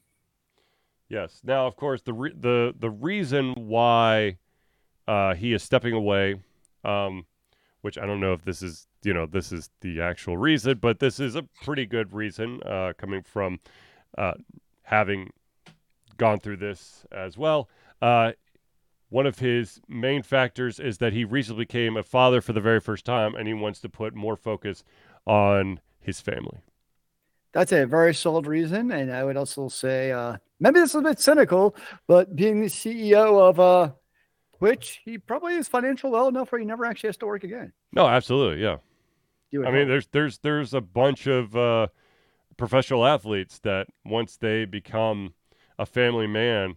Yes. Now, of course, the re- the the reason why uh, he is stepping away, um, which I don't know if this is you know this is the actual reason, but this is a pretty good reason uh, coming from uh, having gone through this as well. Uh, one of his main factors is that he recently became a father for the very first time, and he wants to put more focus on his family. That's a very solid reason. And I would also say, uh, maybe this is a bit cynical, but being the CEO of uh, Twitch, he probably is financial well enough where he never actually has to work again. No, absolutely, yeah. I mean, there's there's there's a bunch of uh, professional athletes that once they become a family man,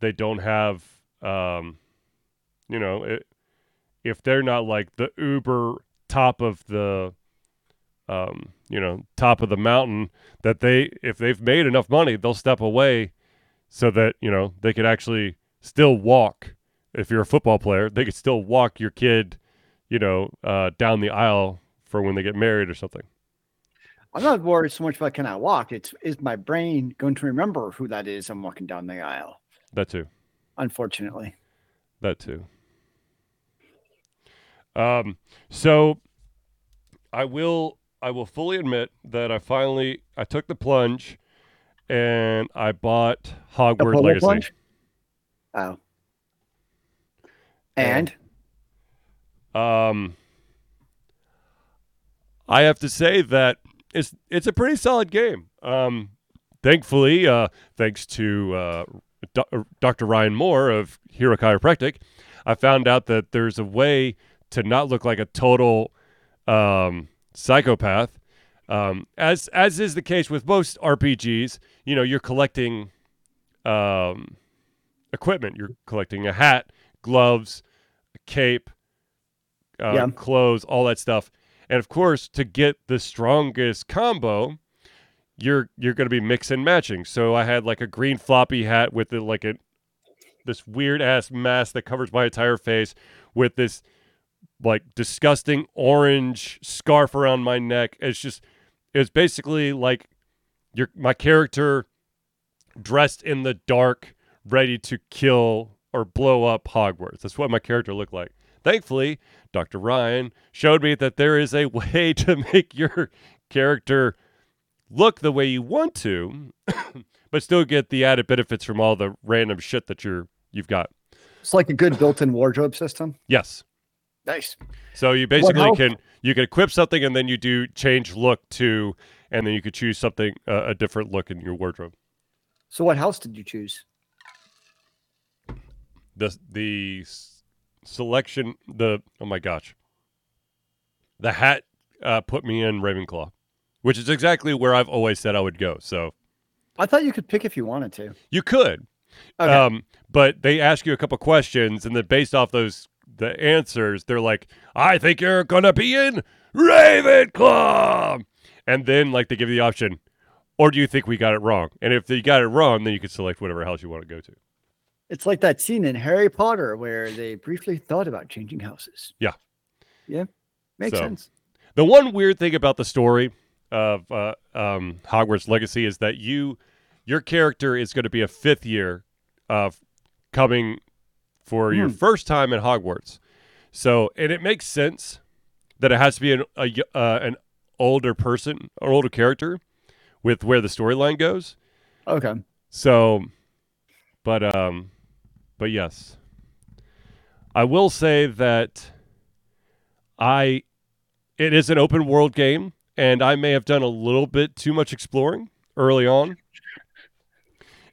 they don't have, um, you know, it, if they're not like the uber top of the, um, you know, top of the mountain, that they if they've made enough money, they'll step away, so that you know they could actually still walk. If you're a football player, they could still walk your kid, you know, uh, down the aisle for when they get married or something. I'm not worried so much about can I walk. It's is my brain going to remember who that is I'm walking down the aisle, That too. unfortunately. That too. Um, so I will I will fully admit that I finally I took the plunge and I bought Hogwarts Legacy. plunge? Oh. And Um I have to say that it's it's a pretty solid game. Um thankfully, uh thanks to uh Do- Dr. Ryan Moore of Hero Chiropractic, I found out that there's a way to not look like a total um, psychopath. Um, as as is the case with most RPGs, you know, you're collecting um, equipment. You're collecting a hat, gloves, a cape, uh, Yeah. clothes, all that stuff. And of course, to get the strongest combo, you're you're going to be mix and matching. So I had like a green floppy hat with the, like a this weird ass mask that covers my entire face with this like disgusting orange scarf around my neck. It's just it's basically like your my character dressed in the dark, ready to kill or blow up Hogwarts. That's what my character looked like. Thankfully, Dr. Ryan showed me that there is a way to make your character look the way you want to, but still get the added benefits from all the random shit that you're you've got. it's like a good built-in wardrobe system. Yes. Nice. So you basically can you can equip something and then you do change look to, and then you could choose something uh, a different look in your wardrobe. So what house did you choose? The the selection the oh my gosh, the hat uh, put me in Ravenclaw, which is exactly where I've always said I would go. So I thought you could pick if you wanted to. you could, Okay. um, but they ask you a couple questions, and then based off those the answers, they're like, "I think you're gonna be in Ravenclaw," and then like they give you the option, or do you think we got it wrong? And if you got it wrong, then you can select whatever house you want to go to. It's like that scene in Harry Potter where they briefly thought about changing houses. Yeah. Yeah. Makes So- sense. The one weird thing about the story of uh, um, Hogwarts Legacy is that you, your character is going to be a fifth year of coming for your Hmm. first time in Hogwarts. So, and it makes sense that it has to be an a, uh, an older person, an older character, with where the storyline goes. Okay. So, but um, but yes, I will say that I it is an open world game, and I may have done a little bit too much exploring early on,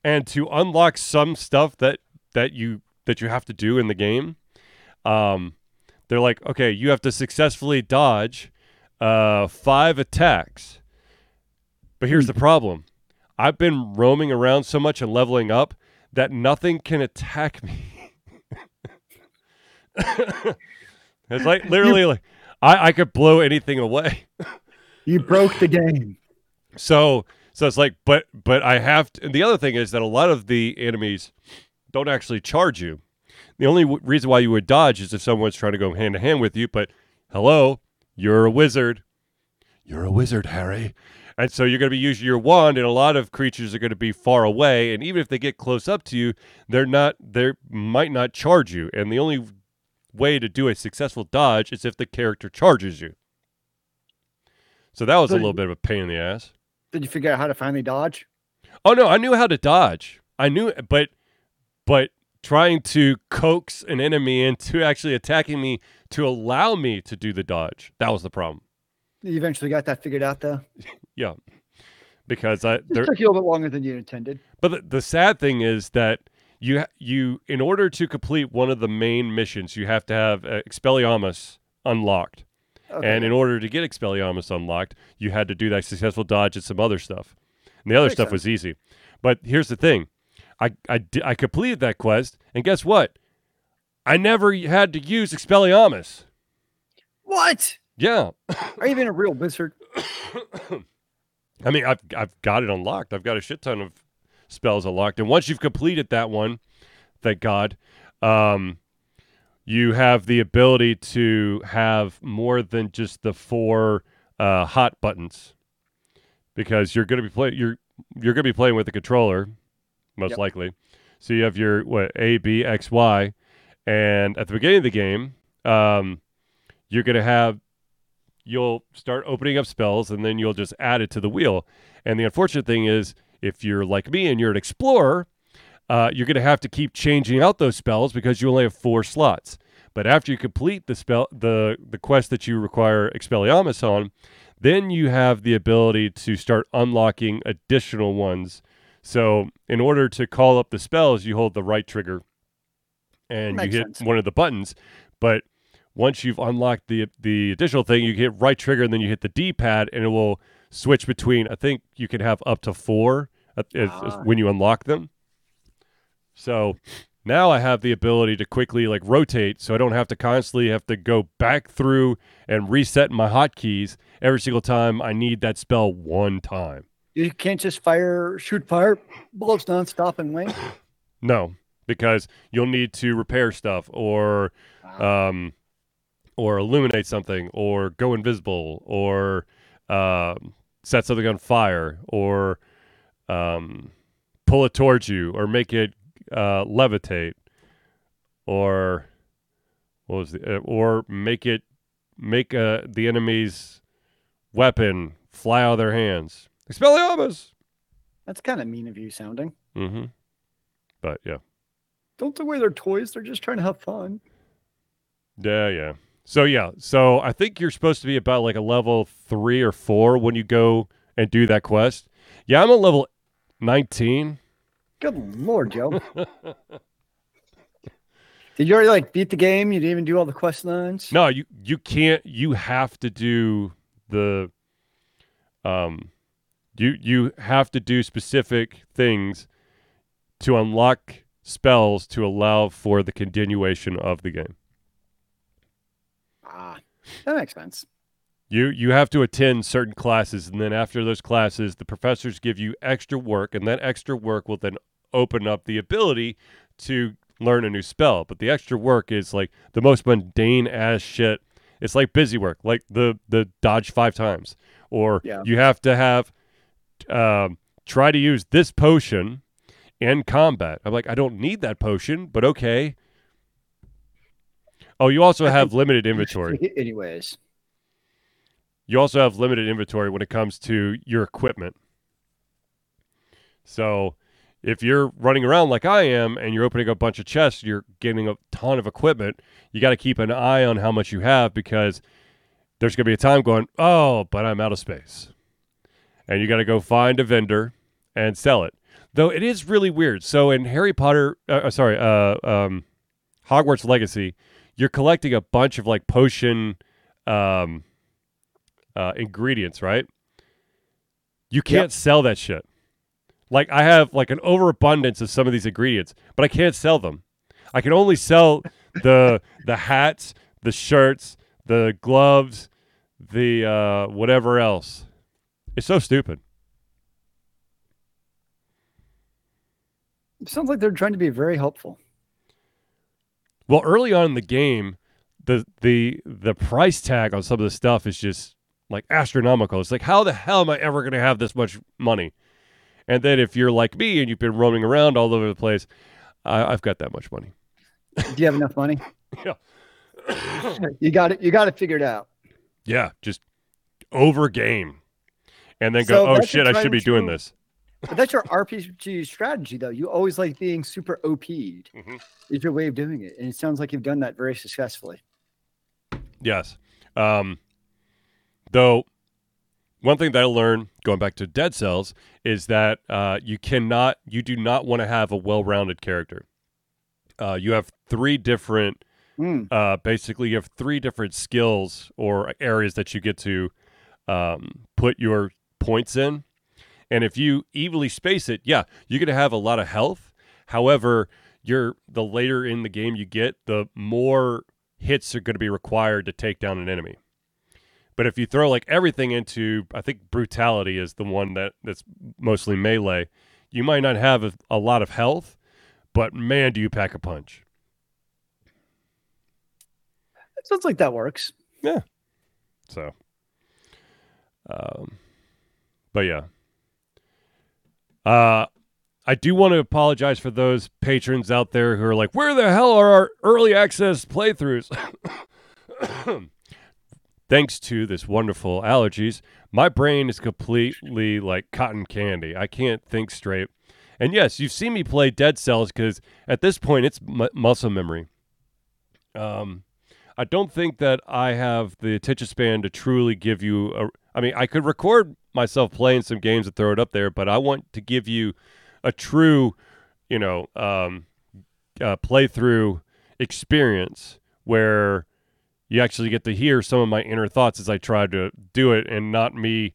and to unlock some stuff that that you that you have to do in the game, um, they're like, okay, you have to successfully dodge uh, five attacks. But here's the problem. I've been roaming around so much and leveling up that nothing can attack me. It's like literally like I, I could blow anything away. You broke the game. So so it's like, but but I have to. And the other thing is that a lot of the enemies don't actually charge you. The only w- reason why you would dodge is if someone's trying to go hand to hand with you. But hello, you're a wizard. You're a wizard, Harry. And so you're going to be using your wand, and a lot of creatures are going to be far away. And even if they get close up to you, they're not. They might not charge you. And the only way to do a successful dodge is if the character charges you. So that was a little bit of a pain in the ass. Did you figure out how to finally dodge? Oh no, I knew how to dodge. I knew, but but trying to coax an enemy into actually attacking me to allow me to do the dodge that was the problem. You eventually got that figured out, though. Yeah, because I It there. took you a little bit longer than you intended. But the, the sad thing is that you you in order to complete one of the main missions, you have to have uh, Expelliarmus unlocked. Okay. And in order to get Expelliarmus unlocked, you had to do that successful dodge and some other stuff. And the other stuff was easy. But here's the thing I, I, I completed that quest, and guess what? I never had to use Expelliarmus. what? Yeah. Are you even a real wizard? I mean, I've, I've got it unlocked. I've got a shit ton of spells unlocked. And once you've completed that one, thank God, um, you have the ability to have more than just the four uh, hot buttons because you're going to be playing you're you're going to be playing with the controller most Yep. likely. So you have your what A B X Y and at the beginning of the game um, you're going to have you'll start opening up spells and then you'll just add it to the wheel. And the unfortunate thing is if you're like me and you're an explorer, uh, you're going to have to keep changing out those spells because you only have four slots. But after you complete the spell, the the quest that you require Expelliarmus on, then you have the ability to start unlocking additional ones. So in order to call up the spells, you hold the right trigger, and Makes you hit sense. one of the buttons. But once you've unlocked the the additional thing, you hit right trigger, and then you hit the D pad, and it will switch between. I think you can have up to four uh, Ah. when you unlock them. So now I have the ability to quickly like rotate, so I don't have to constantly have to go back through and reset my hotkeys every single time I need that spell one time. You can't just fire, shoot fire bullets nonstop and wing. No, because you'll need to repair stuff or um, or illuminate something or go invisible or um, set something on fire or um, pull it towards you or make it uh, levitate or what was the, uh, or make it make uh, the enemy's weapon fly out of their hands. Expelliarmus. That's kind of mean of you sounding. Mm-hmm. But yeah. Don't throw away their toys. They're just trying to have fun. Yeah, yeah. So yeah, so I think you're supposed to be about like a level three or four when you go and do that quest. Yeah, I'm a level nineteen. Good lord, Joe. Did you already like beat the game? You didn't even do all the quest lines? No, you you can't. You have to do the, um, you you have to do specific things to unlock spells to allow for the continuation of the game. Ah, that makes sense. You you have to attend certain classes, and then after those classes, the professors give you extra work, and that extra work will then open up the ability to learn a new spell. But the extra work is like the most mundane ass shit. It's like busy work, like the the dodge five times, or Yeah. you have to have um, try to use this potion in combat. I'm like, I don't need that potion, but okay. Oh, you also have limited inventory. Anyways, You also have limited inventory when it comes to your equipment. So, if you're running around like I am and you're opening a bunch of chests, you're getting a ton of equipment. You got to keep an eye on how much you have because there's going to be a time going, "Oh, but I'm out of space." And you got to go find a vendor and sell it. Though it is really weird. So in Harry Potter, uh, uh, sorry, uh, um, Hogwarts Legacy, you're collecting a bunch of like potion um, uh, ingredients, right? You can't sell that shit. Like I have like an overabundance of some of these ingredients, but I can't sell them. I can only sell the the hats, the shirts, the gloves, the uh, whatever else. It's so stupid. It sounds like they're trying to be very helpful. Well, early on in the game, the the the price tag on some of the stuff is just like astronomical. It's like, how the hell am I ever going to have this much money? And then if you're like me and you've been roaming around all over the place, I, I've got that much money. Do you have enough money? Yeah. You got it. You got it figured out. Yeah, just over game, and then So go, oh shit, I should be doing this. But that's your RPG strategy, though. You always like being super OP'd. Mhm. Is your way of doing it, and it sounds like you've done that very successfully. Yes. Um, though, one thing that I learned going back to Dead Cells is that uh, you cannot, you do not want to have a well-rounded character. Uh, you have three different, Mm. uh, basically, you have three different skills or areas that you get to um, put your points in. And if you evenly space it, yeah, you're going to have a lot of health. However, you're the later in the game you get, the more hits are going to be required to take down an enemy. But if you throw like everything into, I think brutality is the one that that's mostly melee. You might not have a, a lot of health, but man, do you pack a punch. It sounds like that works. Yeah. So, um, but yeah. Uh, I do want to apologize for those patrons out there who are like, where the hell are our early access playthroughs? Thanks to this wonderful allergies, my brain is completely like cotton candy. I can't think straight. And yes, you've seen me play Dead Cells because at this point it's mu- muscle memory. Um, I don't think that I have the attention span to truly give you a. I mean, I could record myself playing some games and throw it up there, but I want to give you a true, you know, um, uh, playthrough experience where you actually get to hear some of my inner thoughts as I try to do it, and not me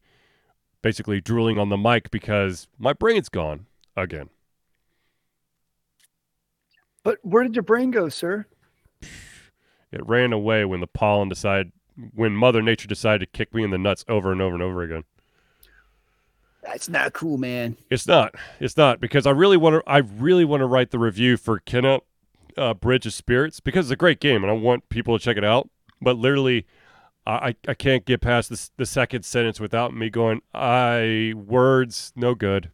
basically drooling on the mic because my brain's gone again. But where did your brain go, sir? It ran away when the pollen decided, when Mother Nature decided to kick me in the nuts over and over and over again. That's not cool, man. It's not. It's not because I really want to. I really want to write the review for Kena uh, Bridge of Spirits because it's a great game and I want people to check it out. But literally, I I- can't get past this the second sentence without me going. I words no good.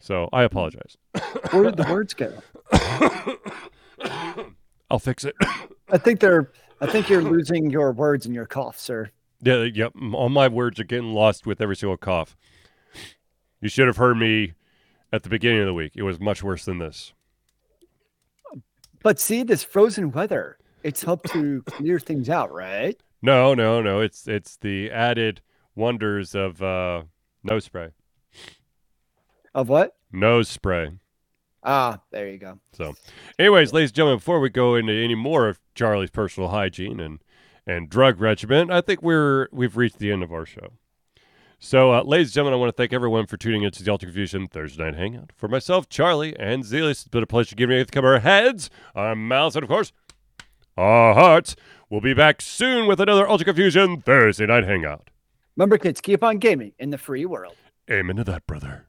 So I apologize. Where did the words go? I'll fix it. I think they're. I think you're losing your words in your cough, sir. Yeah, yep. All my words are getting lost with every single cough. You should have heard me at the beginning of the week. It was much worse than this. But see, this frozen weather, it's helped to clear things out, right? No, no, no. It's it's the added wonders of uh, nose spray. Of what? Nose spray. Ah, there you go. So, anyways, ladies and gentlemen, before we go into any more of Charlie's personal hygiene and and drug regimen, I think we're we've reached the end of our show. So, uh, ladies and gentlemen, I want to thank everyone for tuning in to the Altered Confusion Thursday Night Hangout. For myself, Charlie, and Zealeus, it's been a pleasure giving you the cover our heads, our mouths, and of course, our hearts. We'll be back soon with another Altered Confusion Thursday Night Hangout. Remember, kids, keep on gaming in the free world. Amen to that, brother.